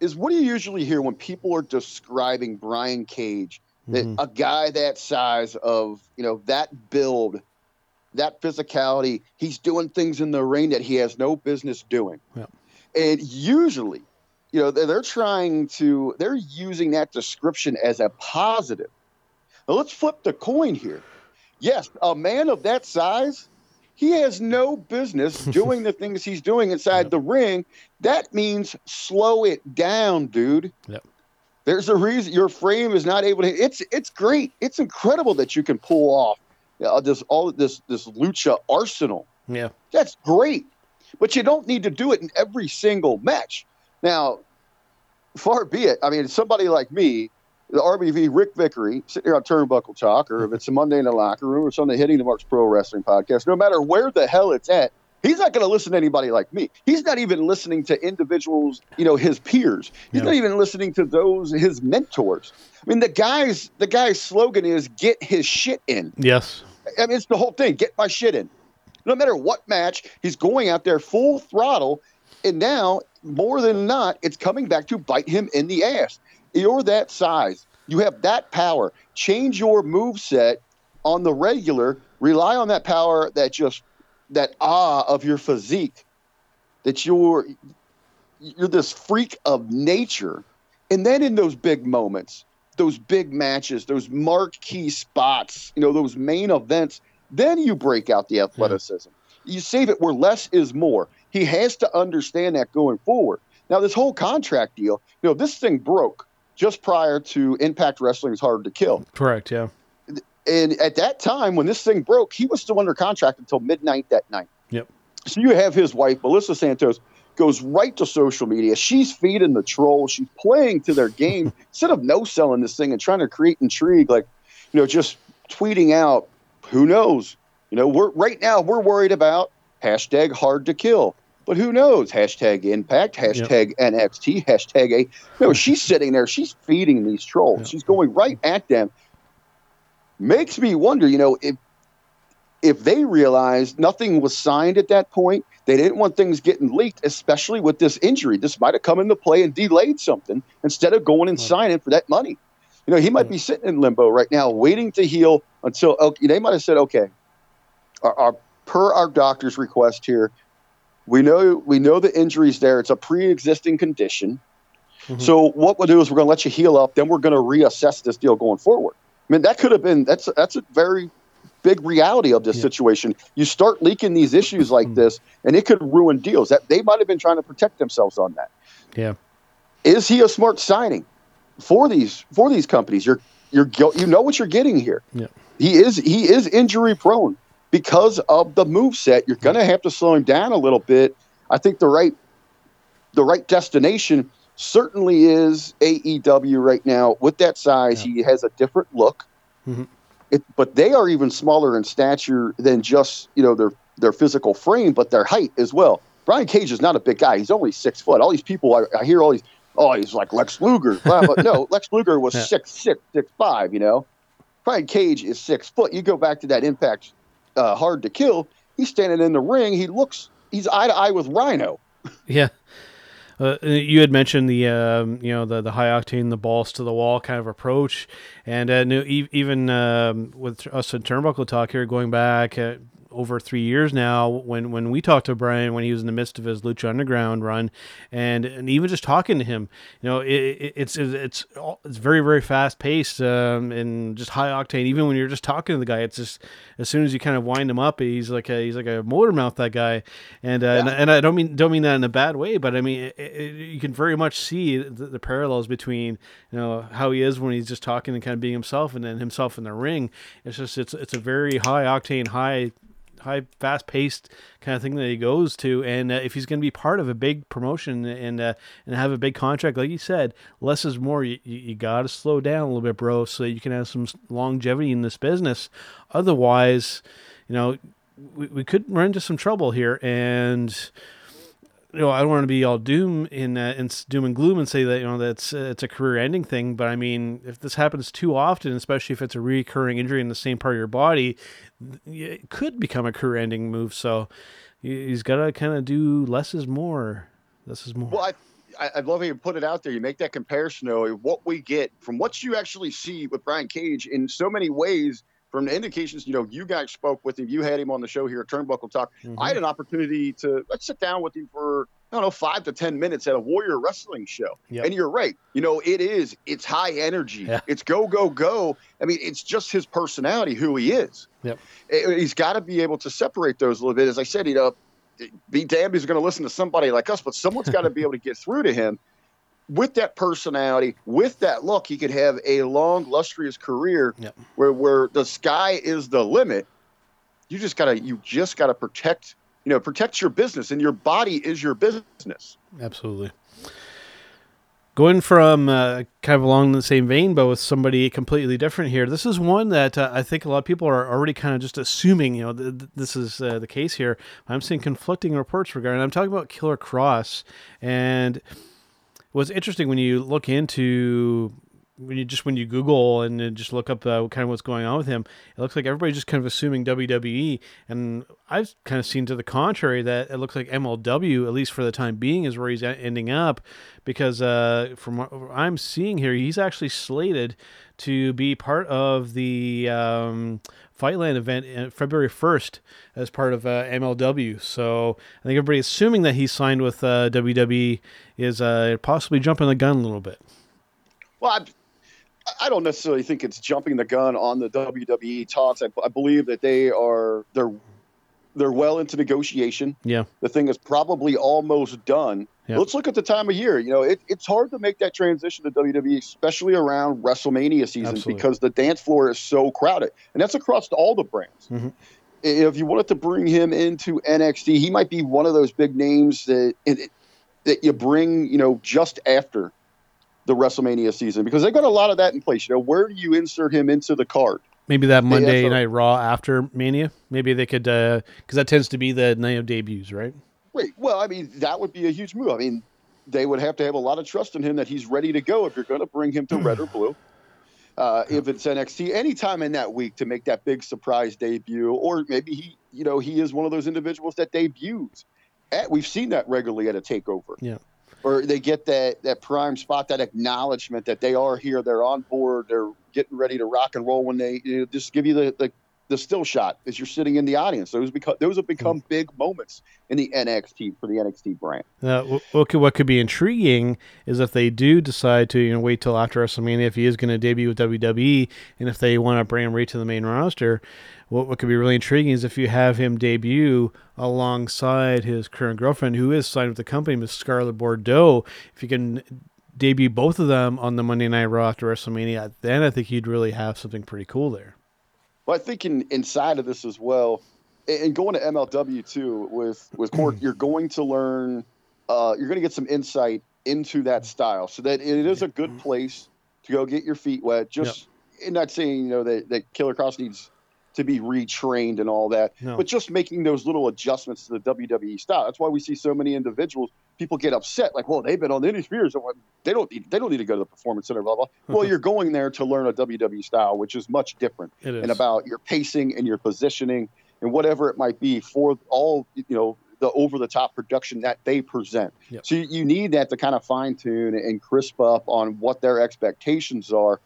is what do you usually hear when people are describing Brian Cage, that
Mhm.
a guy that size of you know that build, that physicality, he's doing things in the ring that he has no business doing.
Yep.
And usually, you know, they're, they're trying to they're using that description as a positive. Now let's flip the coin here. Yes, a man of that size, he has no business doing the things he's doing inside
Yep.
the ring. That means slow it down, dude.
Yep.
There's a reason your frame is not able to. It's it's great. It's incredible that you can pull off uh, this all this this lucha arsenal.
Yeah.
That's great, but you don't need to do it in every single match. Now, far be it. I mean, somebody like me, the RBV Ric Vickrey, sitting here on Turnbuckle Talk, or if it's a Monday in the locker room or something hitting the Marks Pro Wrestling podcast, no matter where the hell it's at, he's not going to listen to anybody like me. He's not even listening to individuals, you know, his peers. He's
Yeah.
not even listening to those his mentors. I mean, the guy's the guy's slogan is "Get his shit in."
Yes.
I mean, it's the whole thing. Get my shit in. No matter what match, he's going out there full throttle. And now, more than not, it's coming back to bite him in the ass. You're that size. You have that power. Change your move set on the regular. Rely on that power that just that ah of your physique. That you're you're this freak of nature. And then in those big moments, those big matches, those marquee spots, you know, those main events, then you break out the athleticism. You save it where less is more. He has to understand that going forward. Now, this whole contract deal, you know, this thing broke just prior to Impact Wrestling's Hard to Kill.
Correct. Yeah.
And at that time, when this thing broke, he was still under contract until midnight that night.
Yep.
So you have his wife, Melissa Santos, goes right to social media. She's feeding the trolls. She's playing to their game instead of no selling this thing and trying to create intrigue. Like, you know, just tweeting out, who knows? You know, we're right now we're worried about hashtag hard to kill. But who knows? Hashtag impact, hashtag NXT, hashtag A. No, she's sitting there, she's feeding these trolls.
Yeah.
She's going right at them. Makes me wonder, you know, if if they realized nothing was signed at that point, they didn't want things getting leaked, especially with this injury. This might have come into play and delayed something instead of going and
Right.
signing for that money. You know, he might be sitting in limbo right now, waiting to heal until okay, they might have said, okay, our, our per our doctor's request here, we know we know the injury's there. It's a pre-existing condition.
Mhm.
So what we'll do is we're going to let you heal up. Then we're going to reassess this deal going forward. I mean, that could have been that's that's a very big reality of this
Yeah.
situation. You start leaking these issues like
Mhm.
this, and it could ruin deals. That they might have been trying to protect themselves on that.
Yeah.
Is he a smart signing for these for these companies? You're you're you know what you're getting here.
Yeah.
He is he is injury prone because of the move set. You're going to have to slow him down a little bit. I think the right the right destination certainly is AEW right now. With that size,
Yeah.
he has a different look.
Mhm.
It, but they are even smaller in stature than just you know their their physical frame, but their height as well. Brian Cage is not a big guy. He's only six foot. All these people, I, I hear all these, oh, he's like Lex Luger. Blah, blah. no, Lex Luger was
Yeah.
six six six five. You know, Brian Cage is six foot. You go back to that Impact uh, Hard to Kill. He's standing in the ring. He looks. He's eye to eye with Rhino.
Yeah. Uh, you had mentioned the um, you know the the high octane the balls to the wall kind of approach, and uh, even um, with us at Turnbuckle Talk here going back uh, over three years now when when we talked to Brian when he was in the midst of his Lucha Underground run, and and even just talking to him, you know, it, it, it's it's it's very very fast paced um, and just high octane. Even when you're just talking to the guy, it's just as soon as you kind of wind him up, he's like a he's like a motor mouth that guy, and uh, and,
Yeah.
and I don't mean don't mean that in a bad way, but I mean it, you can very much see the, the parallels between you know how he is when he's just talking and kind of being himself, and then himself in the ring. It's just it's it's a very high octane, high high fast paced kind of thing that he goes to. And uh, if he's going to be part of a big promotion and uh, and have a big contract like you said less is more. You, you, got to slow down a little bit bro so you can have some longevity in this business. Otherwise you know we, we could run into some trouble here. And you know, I don't want to be all doom in uh, in doom and gloom and say that you know that's uh, it's a career-ending thing. But I mean, if this happens too often, especially if it's a recurring injury in the same part of your body, it could become a career-ending move. So he- he's got to kind of do less is more. Less is more.
Well, I, I, love how you put it out there. You make that comparison of what we get from what you actually see with Brian Cage in so many ways. From the indications, you know, you guys spoke with him. You had him on the show here at Turnbuckle Talk.
Mhm.
I had an opportunity to let's sit down with him for I don't know five to ten minutes at a Warrior Wrestling show.
Yep.
And you're right. You know, it is. It's high energy.
Yeah.
It's go go go. I mean, it's just his personality, who he is.
Yep.
He's got to be able to separate those a little bit. As I said, you know, be damned he's going to listen to somebody like us, but someone's got to be able to get through to him. With that personality, with that look, he could have a long, lustrous career
Yep.
where where the sky is the limit. You just gotta you just gotta protect you know protect your business, and your body is your business.
Absolutely. Going from uh, kind of along the same vein, but with somebody completely different here. This is one that uh, I think a lot of people are already kind of just assuming, you know, th- th- this is uh, the case here. I'm seeing conflicting reports regarding. I'm talking about Killer Kross, and what's interesting when you look into when you just when you Google and just look up uh, kind of what's going on with him, it looks like everybody's just kind of assuming WWE, and I've kind of seen to the contrary that it looks like MLW, at least for the time being, is where he's ending up, because uh, from what I'm seeing here, he's actually slated to be part of the um, Fightland event uh, February 1st as part of uh, MLW. So I think everybody assuming that he signed with uh, WWE is uh, possibly jumping the gun a little bit.
Well, I, I don't necessarily think it's jumping the gun on the WWE talks. I, I believe that they are they're they're well into negotiation.
Yeah.
The thing is probably almost done.
Yeah.
Let's look at the time of year. You know, it, it's hard to make that transition to WWE, especially around WrestleMania season,
Absolutely.
because the dance floor is so crowded, and that's across all the brands.
Mhm.
If you wanted to bring him into NXT, he might be one of those big names that it, that you bring, you know, just after the WrestleMania season because they got a lot of that in place. You know, where do you insert him into the card?
Maybe that Monday Night Raw after Mania. Maybe they could, because that tends to be the night of debuts, right?
Right. Well, I mean, that would be a huge move. I mean, they would have to have a lot of trust in him that he's ready to go if you're going to bring him to red or blue. Uh, if it's NXT, anytime in that week to make that big surprise debut, or maybe he, you know, he is one of those individuals that debuts. At, we've seen that regularly at a takeover.
Yeah.
Or they get that that prime spot, that acknowledgement that they are here, they're on board, they're getting ready to rock and roll when they you know, just give you the, the the still shot as you're sitting in the audience. Those become those have become big moments in the NXT for the NXT brand.
Uh, what could, what could be intriguing is if they do decide to you know wait till after WrestleMania if he is going to debut with WWE and if they want to bring him right to the main roster. What, what could be really intriguing is if you have him debut alongside his current girlfriend who is signed with the company, Miss Scarlett Bordeaux. If you can debut both of them on the Monday Night Raw after WrestleMania, then I think you'd really have something pretty cool there.
Well, I think in, inside of this as well, and going to MLW too with with Court, you're going to learn, uh, you're going to get some insight into that style, so that it is a good place to go get your feet wet. Just, and not saying you know that that Killer Kross needs to be retrained and all that,
No.
but just making those little adjustments to the WWE style. That's why we see so many individuals. People get upset, like, "Well, they've been on the Indiesphere, so they don't need they don't need to go to the Performance Center." Blah blah. well, you're going there to learn a WWE style, which is much different
It is.
and about your pacing and your positioning and whatever it might be for all you know the over the top production that they present.
Yep.
So you, you need that to kind of fine tune and crisp up on what their expectations are.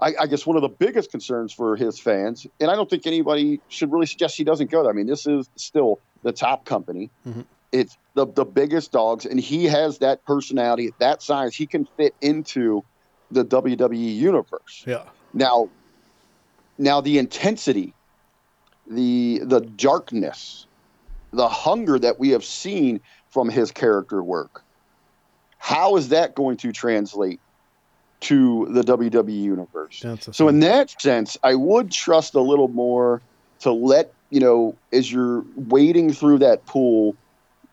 I, I guess one of the biggest concerns for his fans, and I don't think anybody should really suggest he doesn't go there. I mean, this is still the top company.
Mhm.
It's the the biggest dogs, and he has that personality, that size. He can fit into the WWE universe.
yeah.
Now, now the intensity, the the darkness, the hunger that we have seen from his character work. How is that going to translate to the WWE universe? So in that sense, I would trust a little more to let you know as you're wading through that pool,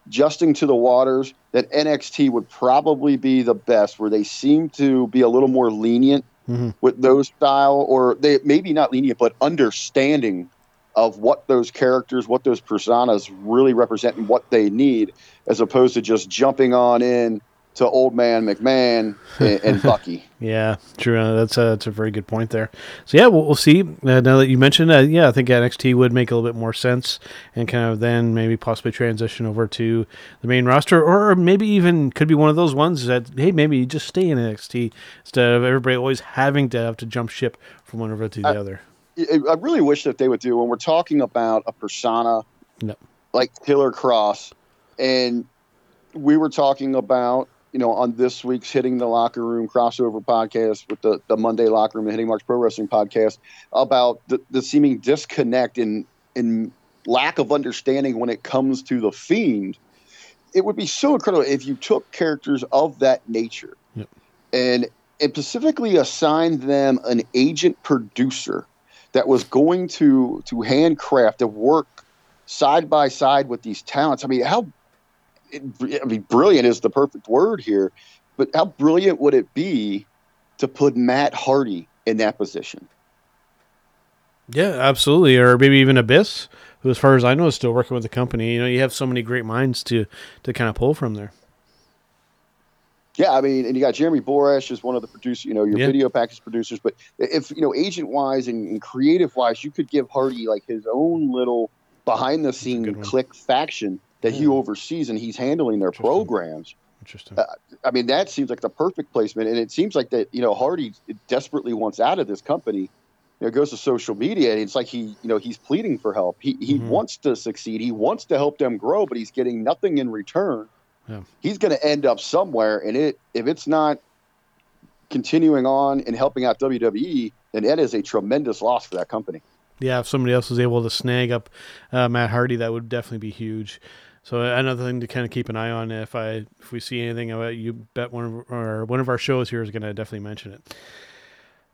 adjusting to the waters. That NXT would probably be the best, where they seem to be a little more lenient
Mhm.
with those style, or they maybe not lenient, but understanding of what those characters, what those personas really represent and what they need, as opposed to just jumping on in to Old Man McMahon and, and Bucky.
Yeah, true. Uh, that's a that's a very good point there. So yeah, we'll, we'll see. Uh, now that you mentioned, uh, yeah, I think NXT would make a little bit more sense, and kind of then maybe possibly transition over to the main roster, or maybe even could be one of those ones that hey, maybe you just stay in NXT instead of everybody always having to have to jump ship from one over to the
I,
other.
I really wish that they would do when we're talking about a persona
no.
like Killer Kross, and we were talking about you know, on this week's Hitting the Locker Room crossover podcast with the, the Monday Locker Room and Hitting Marks Pro Wrestling podcast about the, the seeming disconnect in in lack of understanding when it comes to the Fiend. It would be so incredible if you took characters of that nature
yep.
and and specifically assigned them an agent producer that was going to to handcraft and work side by side with these talents. I mean, how I mean, brilliant is the perfect word here, but how brilliant would it be to put Matt Hardy in that position?
Yeah, absolutely. Or maybe even Abyss, who, as far as I know, is still working with the company. You know, you have so many great minds to to kind of pull from there.
Yeah, I mean, and you got Jeremy Borash as one of the producers, you know, your
Yeah.
video package producers. But if you know, agent wise and, and creative wise, you could give Hardy like his own little behind the scene click faction that he oversees, and he's handling their
Interesting.
programs.
Interesting.
Uh, I mean, that seems like the perfect placement, and it seems like that you know Hardy desperately wants out of this company. You know, goes to social media, and it's like he, you know, he's pleading for help. He he
Mhm.
wants to succeed. He wants to help them grow, but he's getting nothing in return.
Yeah.
He's going to end up somewhere, and it if it's not continuing on and helping out WWE, then that is a tremendous loss for that company.
yeah, if somebody else was able to snag up uh, Matt Hardy, that would definitely be huge. So another thing to kind of keep an eye on. If I if we see anything about you, bet one of or one of our shows here is going to definitely mention it.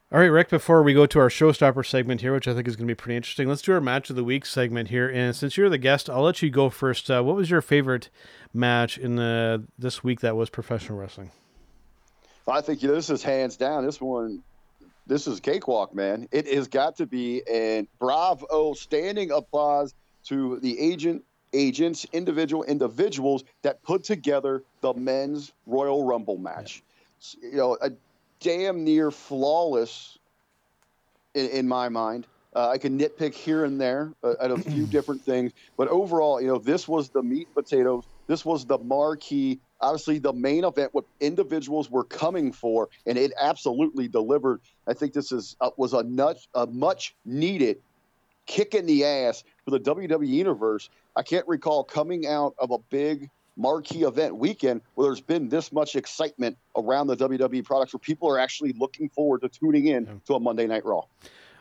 All right, Ric. Before we go to our showstopper segment here, which I think is going to be pretty interesting, let's do our match of the week segment here. And since you're the guest, I'll let you go first. Uh, what was your favorite match in the this week that was professional wrestling?
I think you know, this is hands down. This one, this is cakewalk, man. It has got to be, and bravo, standing applause to the agent, agents, individual individuals that put together the men's Royal Rumble match. You know, a damn near flawless in, in my mind. Uh, I can nitpick here and there uh, at a few different things, but overall, you know, this was the meat and potatoes. This was the marquee, obviously the main event. What individuals were coming for, and it absolutely delivered. I think this is uh, was a nut, a much needed kick in the ass for the WWE universe. I can't recall coming out of a big marquee event weekend where there's been this much excitement around the WWE products, where people are actually looking forward to tuning in
Yeah.
to a Monday Night Raw.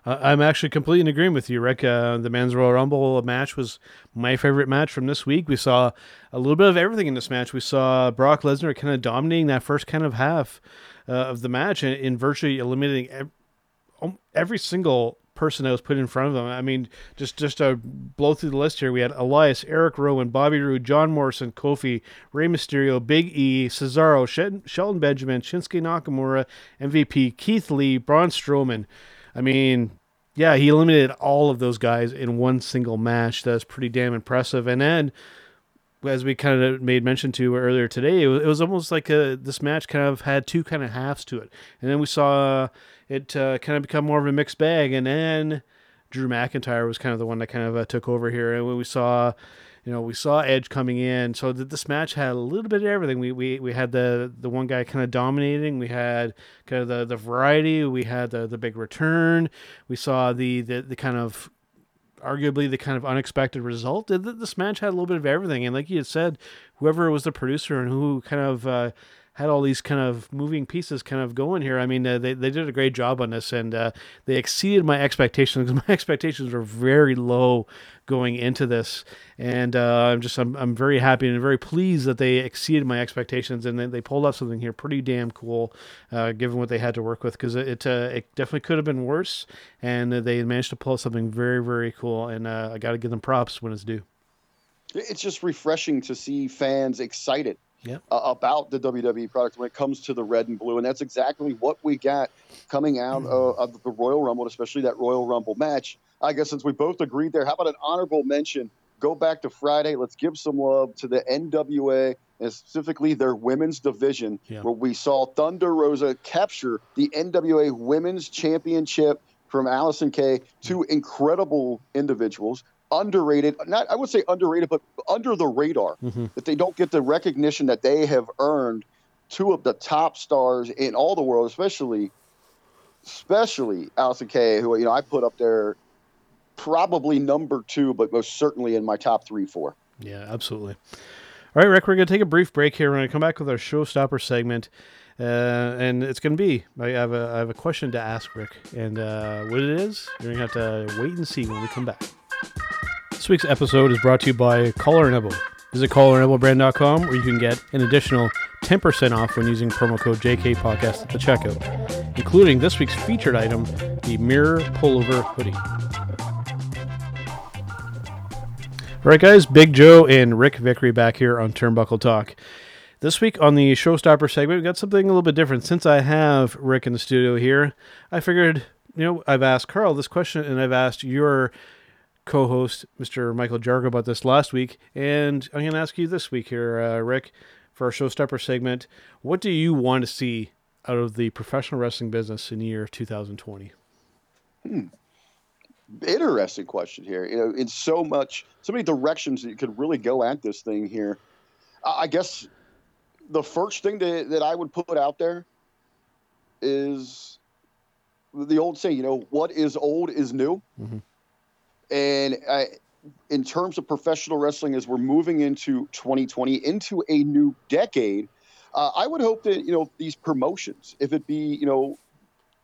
Uh, I'm actually completely in agreement with you, Ric. Uh, the men's Royal Rumble match was my favorite match from this week. We saw a little bit of everything in this match. We saw Brock Lesnar kind of dominating that first kind of half uh, of the match and in virtually eliminating ev- um, every single person that was put in front of them. I mean, just just to blow through the list here, we had Elias, Eric Rowan, Bobby Roode, John Morrison, Kofi, Rey Mysterio, Big E, Cesaro, Shelton Benjamin, Shinsuke Nakamura, MVP, Keith Lee, Braun Strowman. I mean, yeah, he eliminated all of those guys in one single match. That's pretty damn impressive. And then, as we kind of made mention to earlier today, it was, it was almost like a, this match kind of had two kind of halves to it. And then we saw it uh, kind of become more of a mixed bag. And then Drew McIntyre was kind of the one that kind of uh, took over here. And when we saw, you know, we saw Edge coming in. So th- this match had a little bit of everything. We we, we had the the one guy kind of dominating. We had kind of the, the variety. We had the the big return. We saw the the, the kind of arguably the kind of unexpected result. Th- th- This match had a little bit of everything, and like you had said, whoever was the producer and who kind of uh, had all these kind of moving pieces kind of going here. I mean, uh, they they did a great job on this, and uh, they exceeded my expectations because my expectations were very low going into this, and uh, I'm just I'm, I'm very happy and very pleased that they exceeded my expectations and they, they pulled off something here pretty damn cool, uh, given what they had to work with because it uh, it definitely could have been worse, and they managed to pull off something very very cool, and uh, I got to give them props when it's due.
It's just refreshing to see fans excited
Yep.
uh, about the WWE product when it comes to the red and blue, and that's exactly what we got coming out uh, of the Royal Rumble, especially that Royal Rumble match. I guess since we both agreed there, how about an honorable mention? Go back to Friday. Let's give some love to the NWA and specifically their women's division,
Yeah.
where we saw Thunder Rosa capture the NWA Women's Championship from Allysin Kay. Two incredible individuals, underrated. Not I would say underrated, but under the radar.
Mhm.
That they don't get the recognition that they have earned. Two of the top stars in all the world, especially, especially Allysin Kay, who you know I put up there, probably number two, but most certainly in my top three, four.
Yeah, absolutely. All right, Ric, we're going to take a brief break here. We're going to come back with our showstopper segment. Uh, and it's going to be, I have, a, I have a question to ask Ric. And uh, what it is, you're going to have to wait and see when we come back. This week's episode is brought to you by Collar and Elbow. Visit collarandelbowbrand.com where you can get an additional 10% off when using promo code JK Podcast at the checkout, including this week's featured item, the Mirror Pullover Hoodie. All right, guys, Big Joe and Ric Vickrey back here on Turnbuckle Talk. This week on the Showstopper segment, we got something a little bit different. Since I have Ric in the studio here, I figured, you know, I've asked Carl this question and I've asked your co host, Mr. Michael Jargo, about this last week. And I'm going to ask you this week here, uh, Ric, for our Showstopper segment. What do you want to see out of the professional wrestling business in the year 2020?
interesting question here. You know, in so much, so many directions that you could really go at this thing here. I guess the first thing that, that I would put out there is the old saying, you know, what is old is new.
Mhm.
And I, in terms of professional wrestling, as we're moving into 2020, into a new decade, uh, I would hope that, you know, these promotions, if it be, you know,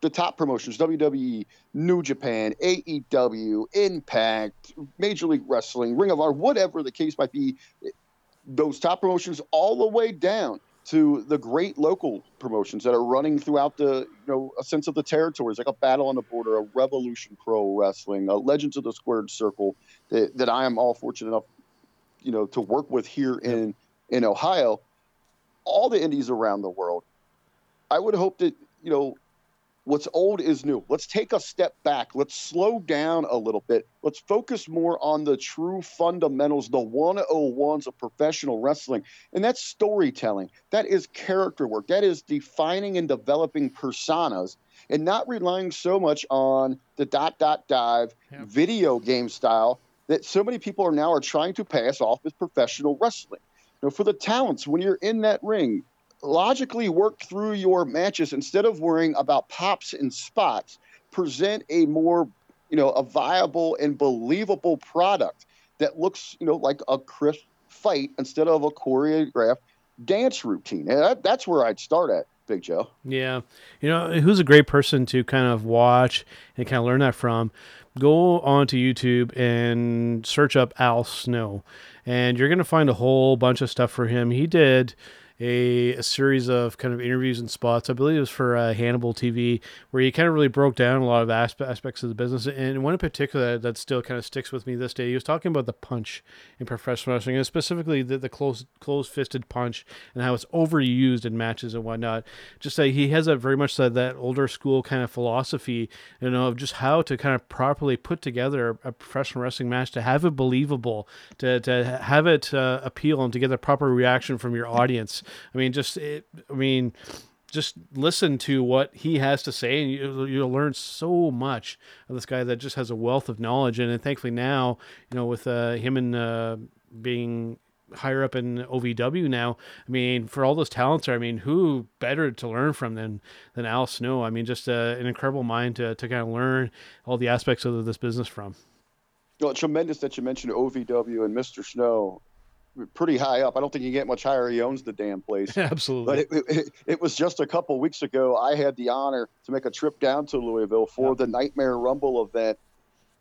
the top promotions, WWE, New Japan, AEW, Impact, Major League Wrestling, Ring of Honor, whatever the case might be, those top promotions all the way down to the great local promotions that are running throughout the, you know, a sense of the territories, like a Battle on the Border, a Revolution Pro Wrestling, a Legends of the Squared Circle, that, that I am all fortunate enough, you know, to work with here in in Ohio. All the indies around the world. I would hope that you know what's old is new. Let's take a step back. Let's slow down a little bit. Let's focus more on the true fundamentals, the 101s of professional wrestling. And that's storytelling. That is character work. That is defining and developing personas and not relying so much on the dot dot dive
Yeah.
video game style that so many people are now are trying to pass off as professional wrestling. You know, for the talents, when you're in that ring, logically work through your matches instead of worrying about pops and spots present a more you know a viable and believable product that looks you know like a crisp fight instead of a choreographed dance routine and that, that's where i'd start at big joe
Yeah. You know, who's a great person to kind of watch and kind of learn that from? Go onto YouTube and search up Al Snow, and you're going to find a whole bunch of stuff for him. He did a, a series of kind of interviews and spots. I believe it was for uh, Hannibal TV, where he kind of really broke down a lot of aspe- aspects of the business. And one in particular that, that still kind of sticks with me this day, he was talking about the punch in professional wrestling, and specifically the, the close closed fisted punch and how it's overused in matches and whatnot. Just that he has that very much that, that older school kind of philosophy, you know, of just how to kind of properly put together a professional wrestling match to have it believable, to, to have it uh, appeal, and to get the proper reaction from your audience. I mean, just it, I mean, just listen to what he has to say, and you, you'll learn so much of this guy that just has a wealth of knowledge. And, and thankfully now, you know, with uh, him and uh, being higher up in OVW now, I mean, for all those talents, I mean, who better to learn from than than Al Snow? I mean, just uh, an incredible mind to to kind of learn all the aspects of this business from.
well, it's tremendous that you mentioned ovw and mr snow pretty high up i don't think you get much higher he owns the damn place
Absolutely.
But it, it, it was just a couple weeks ago. I had the honor to make a trip down to Louisville for
Yeah.
the Nightmare Rumble event.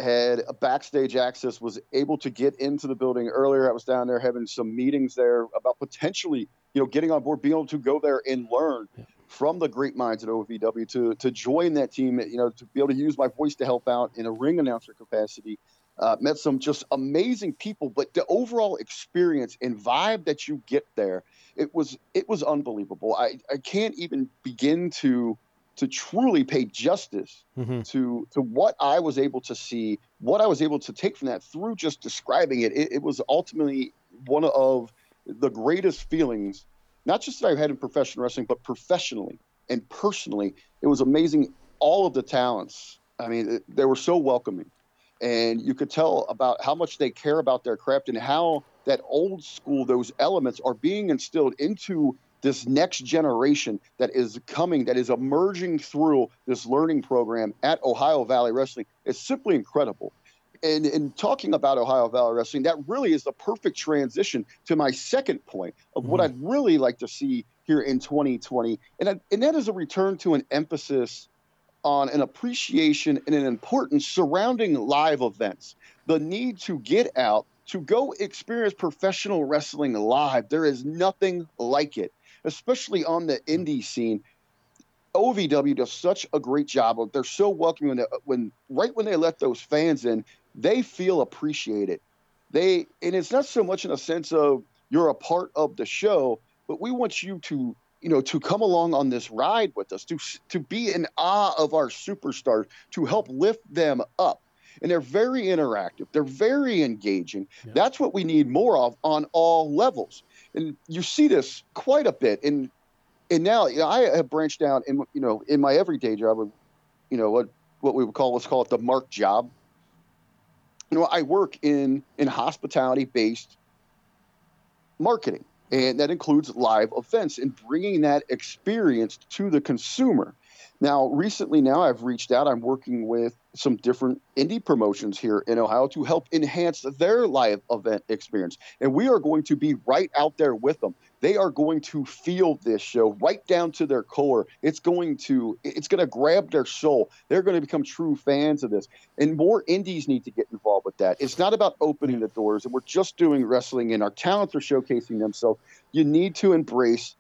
Had a backstage access, was able to get into the building earlier. I was down there having some meetings there about potentially, you know, getting on board, being able to go there and learn
Yeah.
from the great minds at OVW to to join that team. You know, to be able to use my voice to help out in a ring announcer capacity. Uh, met some just amazing people, but the overall experience and vibe that you get there it was it was unbelievable. I, I can't even begin to to truly pay justice
Mm-hmm.
to to what I was able to see, what I was able to take from that through just describing it. It, it was ultimately one of the greatest feelings, not just that I've had in professional wrestling, but professionally and personally. It was amazing. All of the talents. I mean, they were so welcoming, and you could tell about how much they care about their craft and how that old school, those elements are being instilled into this next generation that is coming, that is emerging through this learning program at Ohio Valley Wrestling. It's simply incredible. And in talking about Ohio Valley Wrestling, that really is the perfect transition to my second point of what mm-hmm. I'd really like to see here in 2020. And, I, and that is a return to an emphasis on an appreciation and an importance surrounding live events. The need to get out, to go experience professional wrestling live. There is nothing like it especially on the indie scene. OVW does such a great job of they're so welcoming when, they, when right when they let those fans in, they feel appreciated. They and it's not so much in a sense of you're a part of the show, but we want you to you know to come along on this ride with us to to be in awe of our superstars to help lift them up. And they're very interactive. They're very engaging.
Yeah.
that's what we need more of on all levels. And you see this quite a bit. And and now you know, I have branched down in you know in my everyday job of you know what what we would call let's call it the mark job. You know I work in in hospitality based marketing and that includes live events and bringing that experience to the consumer. Now recently now I've reached out I'm working with some different indie promotions here in Ohio to help enhance their live event experience. And we are going to be right out there with them they are going to feel this show right down to their core. It's going to it's going to grab their soul. They're going to become true fans of this. And more indies need to get involved with that. It's not about opening the doors and we're just doing wrestling and our talents are showcasing themselves. You need to embrace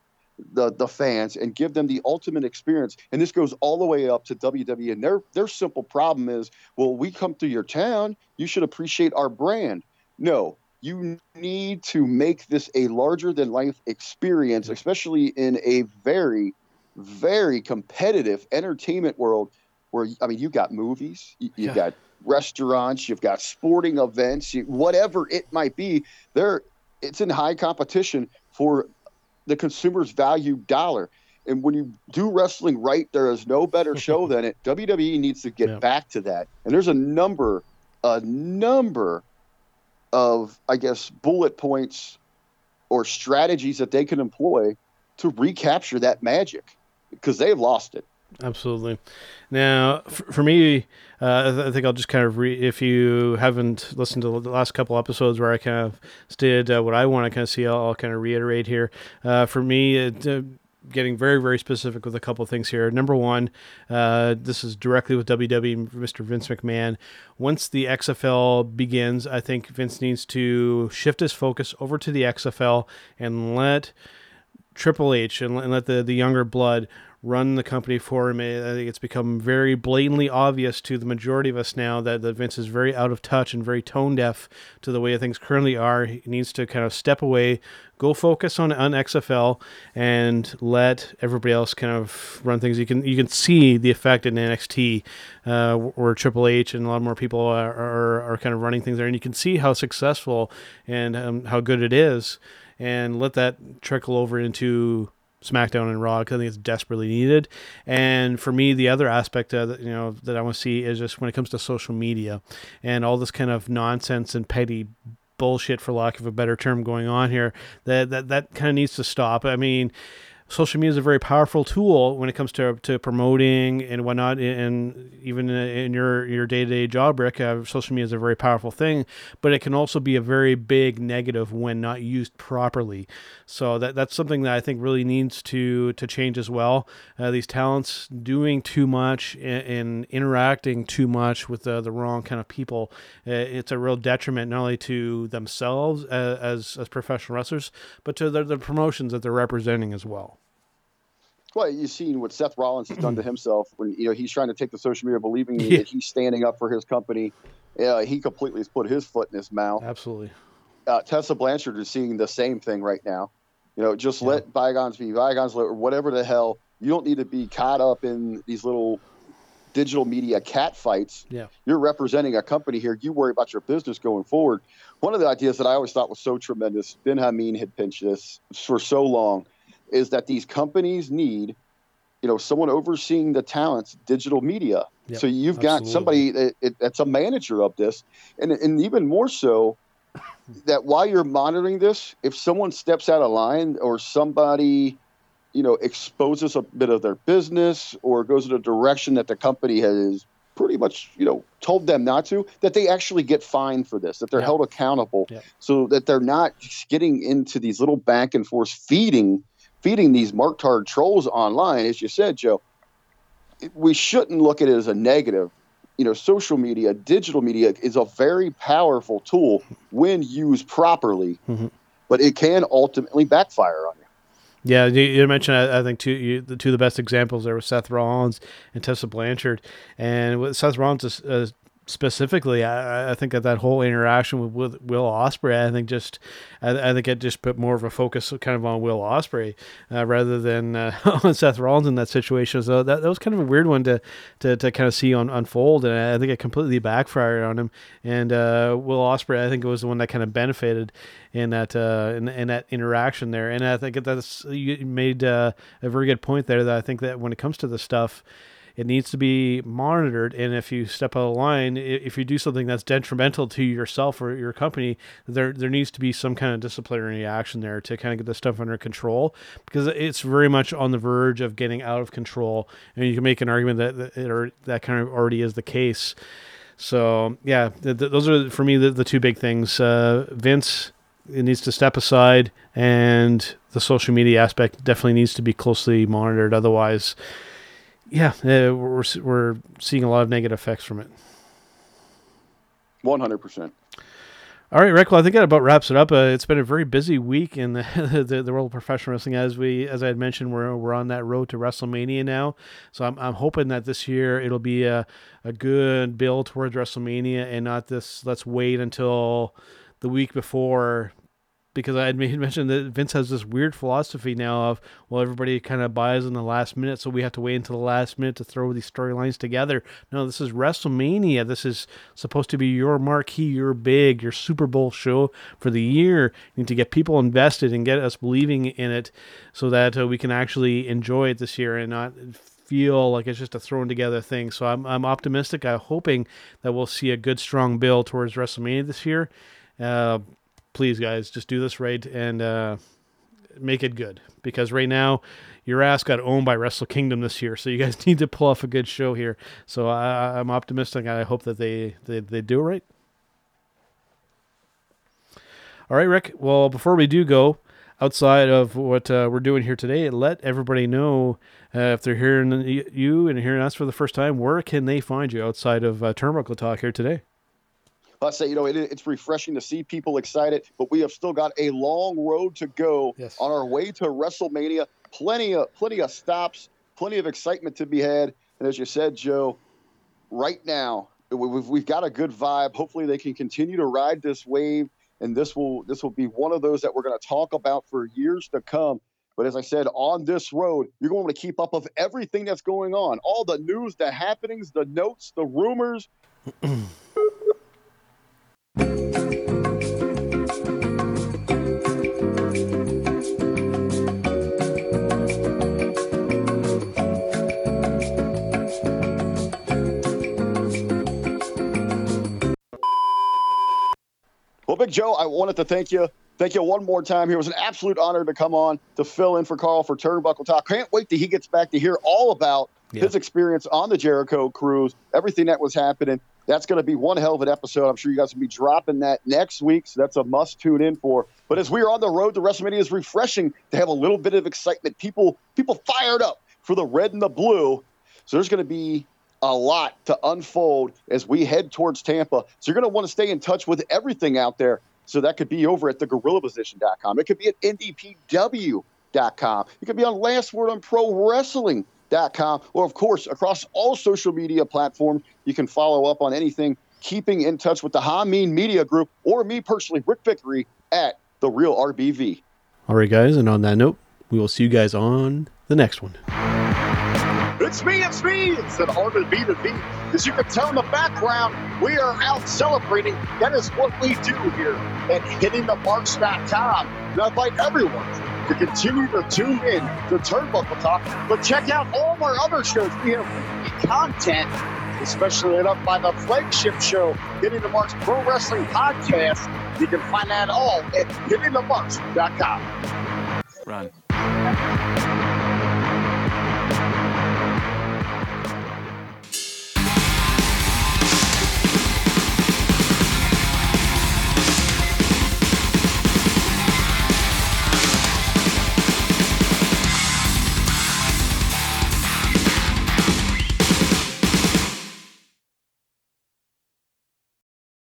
the the fans and give them the ultimate experience. And this goes all the way up to WWE and their their simple problem is well we come to your town you should appreciate our brand. No you need to make this a larger than life experience, especially in a very, very competitive entertainment world where, I mean, you've got movies, you, you've
Yeah.
got restaurants, you've got sporting events, you, whatever it might be, there it's in high competition for the consumer's value dollar. And when you do wrestling right, there is no better show than it. WWE needs to get
Yeah.
back to that. And there's a number, a number of, I guess, bullet points or strategies that they can employ to recapture that magic because they've lost it.
Absolutely. Now, for, for me, uh, I th- I think I'll just kind of re- if you haven't listened to the last couple episodes where I kind of stated uh, what I want to kind of see, I'll, I'll kind of reiterate here. Uh, for me, it, uh, getting very very specific with a couple things here. Number one, uh, this is directly with WWE, Mr. Vince McMahon. Once the XFL begins, I think Vince needs to shift his focus over to the XFL and let Triple H and, and let the, the younger blood run the company for him. I think it's become very blatantly obvious to the majority of us now that, that Vince is very out of touch and very tone deaf to the way things currently are. He needs to kind of step away, go focus on, on XFL, and let everybody else kind of run things. You can you can see the effect in NXT, uh, where Triple H and a lot more people are, are, are kind of running things there, and you can see how successful and um, how good it is and let that trickle over into SmackDown and Raw because I think it's desperately needed. And for me, the other aspect that you know that I want to see is just when it comes to social media and all this kind of nonsense and petty bullshit, for lack of a better term, going on here. That that that kind of needs to stop. I mean. Social media is a very powerful tool when it comes to, to promoting and whatnot, and even in your your day to day job, Ric. Uh, social media is a very powerful thing, but it can also be a very big negative when not used properly. So that that's something that I think really needs to to change as well. Uh, these talents doing too much and, and interacting too much with the, the wrong kind of people, uh, it's a real detriment not only to themselves as as, as professional wrestlers, but to the, the promotions that they're representing as well.
Well, you've seen what Seth Rollins has done to himself when you know he's trying to take the social media, believing
Yeah.
that he's standing up for his company. Yeah, he completely has put his foot in his mouth.
Absolutely.
uh, Tessa Blanchard is seeing the same thing right now. You know, just let bygones be bygones, or whatever the hell. You don't need to be caught up in these little digital media cat fights.
Yeah.
You're representing a company here. You worry about your business going forward. One of the ideas that I always thought was so tremendous, Ben Hameen had pinched this for so long, is that these companies need, you know, someone overseeing the talents, digital media.
Yep,
so you've got somebody that, that's a manager of this, and and even more so, that while you're monitoring this, if someone steps out of line or somebody you know, exposes a bit of their business or goes in a direction that the company has pretty much, you know, told them not to, that they actually get fined for this, that they're
yeah.
held accountable,
yeah.
so that they're not getting into these little back and forth feeding, feeding these mark-tard trolls online. As you said, Joe, we shouldn't look at it as a negative. You know, social media, digital media is a very powerful tool when used properly,
mm-hmm.
but it can ultimately backfire on you.
Yeah, you, mentioned I, I think two you, the two of the best examples there were Seth Rollins and Tessa Blanchard, and with Seth Rollins uh, specifically, I, I, think that that whole interaction with, with Will Ospreay, I think just, I, I, think it just put more of a focus kind of on Will Ospreay uh, rather than uh, on Seth Rollins in that situation. So that, that was kind of a weird one to, to, to kind of see on unfold, and I think it completely backfired on him. And uh, Will Ospreay, I think, it was the one that kind of benefited in that uh, in, in that interaction there. And I think that's you made uh, a very good point there. That I think that when it comes to the stuff it needs to be monitored. And if you step out of line, if you do something that's detrimental to yourself or your company, there there needs to be some kind of disciplinary action there to kind of get the stuff under control because it's very much on the verge of getting out of control. And you can make an argument that it or that kind of already is the case. So yeah, th- th- those are for me the, the two big things. Uh, Vince it needs to step aside, and the social media aspect definitely needs to be closely monitored. Otherwise, yeah, we're we're seeing a lot of negative effects from it.
One hundred percent.
All right, Ric. Well, I think that about wraps it up. Uh, it's been a very busy week in the, the, the world of professional wrestling. As we, as I had mentioned, we're we're on that road to WrestleMania now. So I'm I'm hoping that this year it'll be a a good build towards WrestleMania and not this. Let's wait until the week before because I had mentioned that Vince has this weird philosophy now of well everybody kind of buys in the last minute, so we have to wait until the last minute to throw these storylines together. No, this is WrestleMania. This is supposed to be your marquee, your big, your Super Bowl show for the year. You need to get people invested and get us believing in it, so that uh, we can actually enjoy it this year and not feel like it's just a thrown together thing. So I'm I'm optimistic. I'm hoping that we'll see a good strong build towards WrestleMania this year. Uh, please, guys, just do this right and uh, make it good. Because right now, your ass got owned by Wrestle Kingdom this year, so you guys need to pull off a good show here. So I, I'm optimistic. I hope that they, they, they do it right. All right, Ric. Well, before we do go, outside of what uh, we're doing here today, let everybody know uh, if they're hearing you and hearing us for the first time, where can they find you outside of uh, Turnbuckle Talk here today?
I say, you know, it, it's refreshing to see people excited, but we have still got a long road to go
yes.
on our way to WrestleMania. Plenty of plenty of stops, plenty of excitement to be had. And as you said, Joe, right now we've, we've got a good vibe. Hopefully, they can continue to ride this wave, and this will this will be one of those that we're going to talk about for years to come. But as I said, on this road, you're going to keep up of everything that's going on, all the news, the happenings, the notes, the rumors. Well, Big Joe, I wanted to thank you. Thank you one more time here. It was an absolute honor to come on to fill in for Carl for Turnbuckle Talk. Can't wait till he gets back to hear all about yeah. his experience on the Jericho cruise, everything that was happening. That's going to be one hell of an episode. I'm sure you guys will be dropping that next week, so that's a must tune in for. But as we are on the road to WrestleMania, it's refreshing to have a little bit of excitement. People, people fired up for the red and the blue. So there's going to be a lot to unfold as we head towards Tampa. So you're going to want to stay in touch with everything out there. So that could be over at thegorillaposition.com. It could be at IndyPW.com. It could be on Last Word on Pro Wrestling com, or of course across all social media platforms. You can follow up on anything, keeping in touch with the Hameen Media Group or me personally, Ric Vickrey at the Real RBV.
All right, guys, and on that note, we will see you guys on the next one.
it's me, it's me. It's an art of to B. As you can tell in the background, we are out celebrating. That is what we do here at hittingthemarks.com. And I invite everyone to continue to tune in to Turnbuckle Talk, but check out all of our other shows. We have content, especially lit up by the flagship show, Hitting the Marks Pro Wrestling Podcast. You can find that all at hittingthemarks.com.
Run.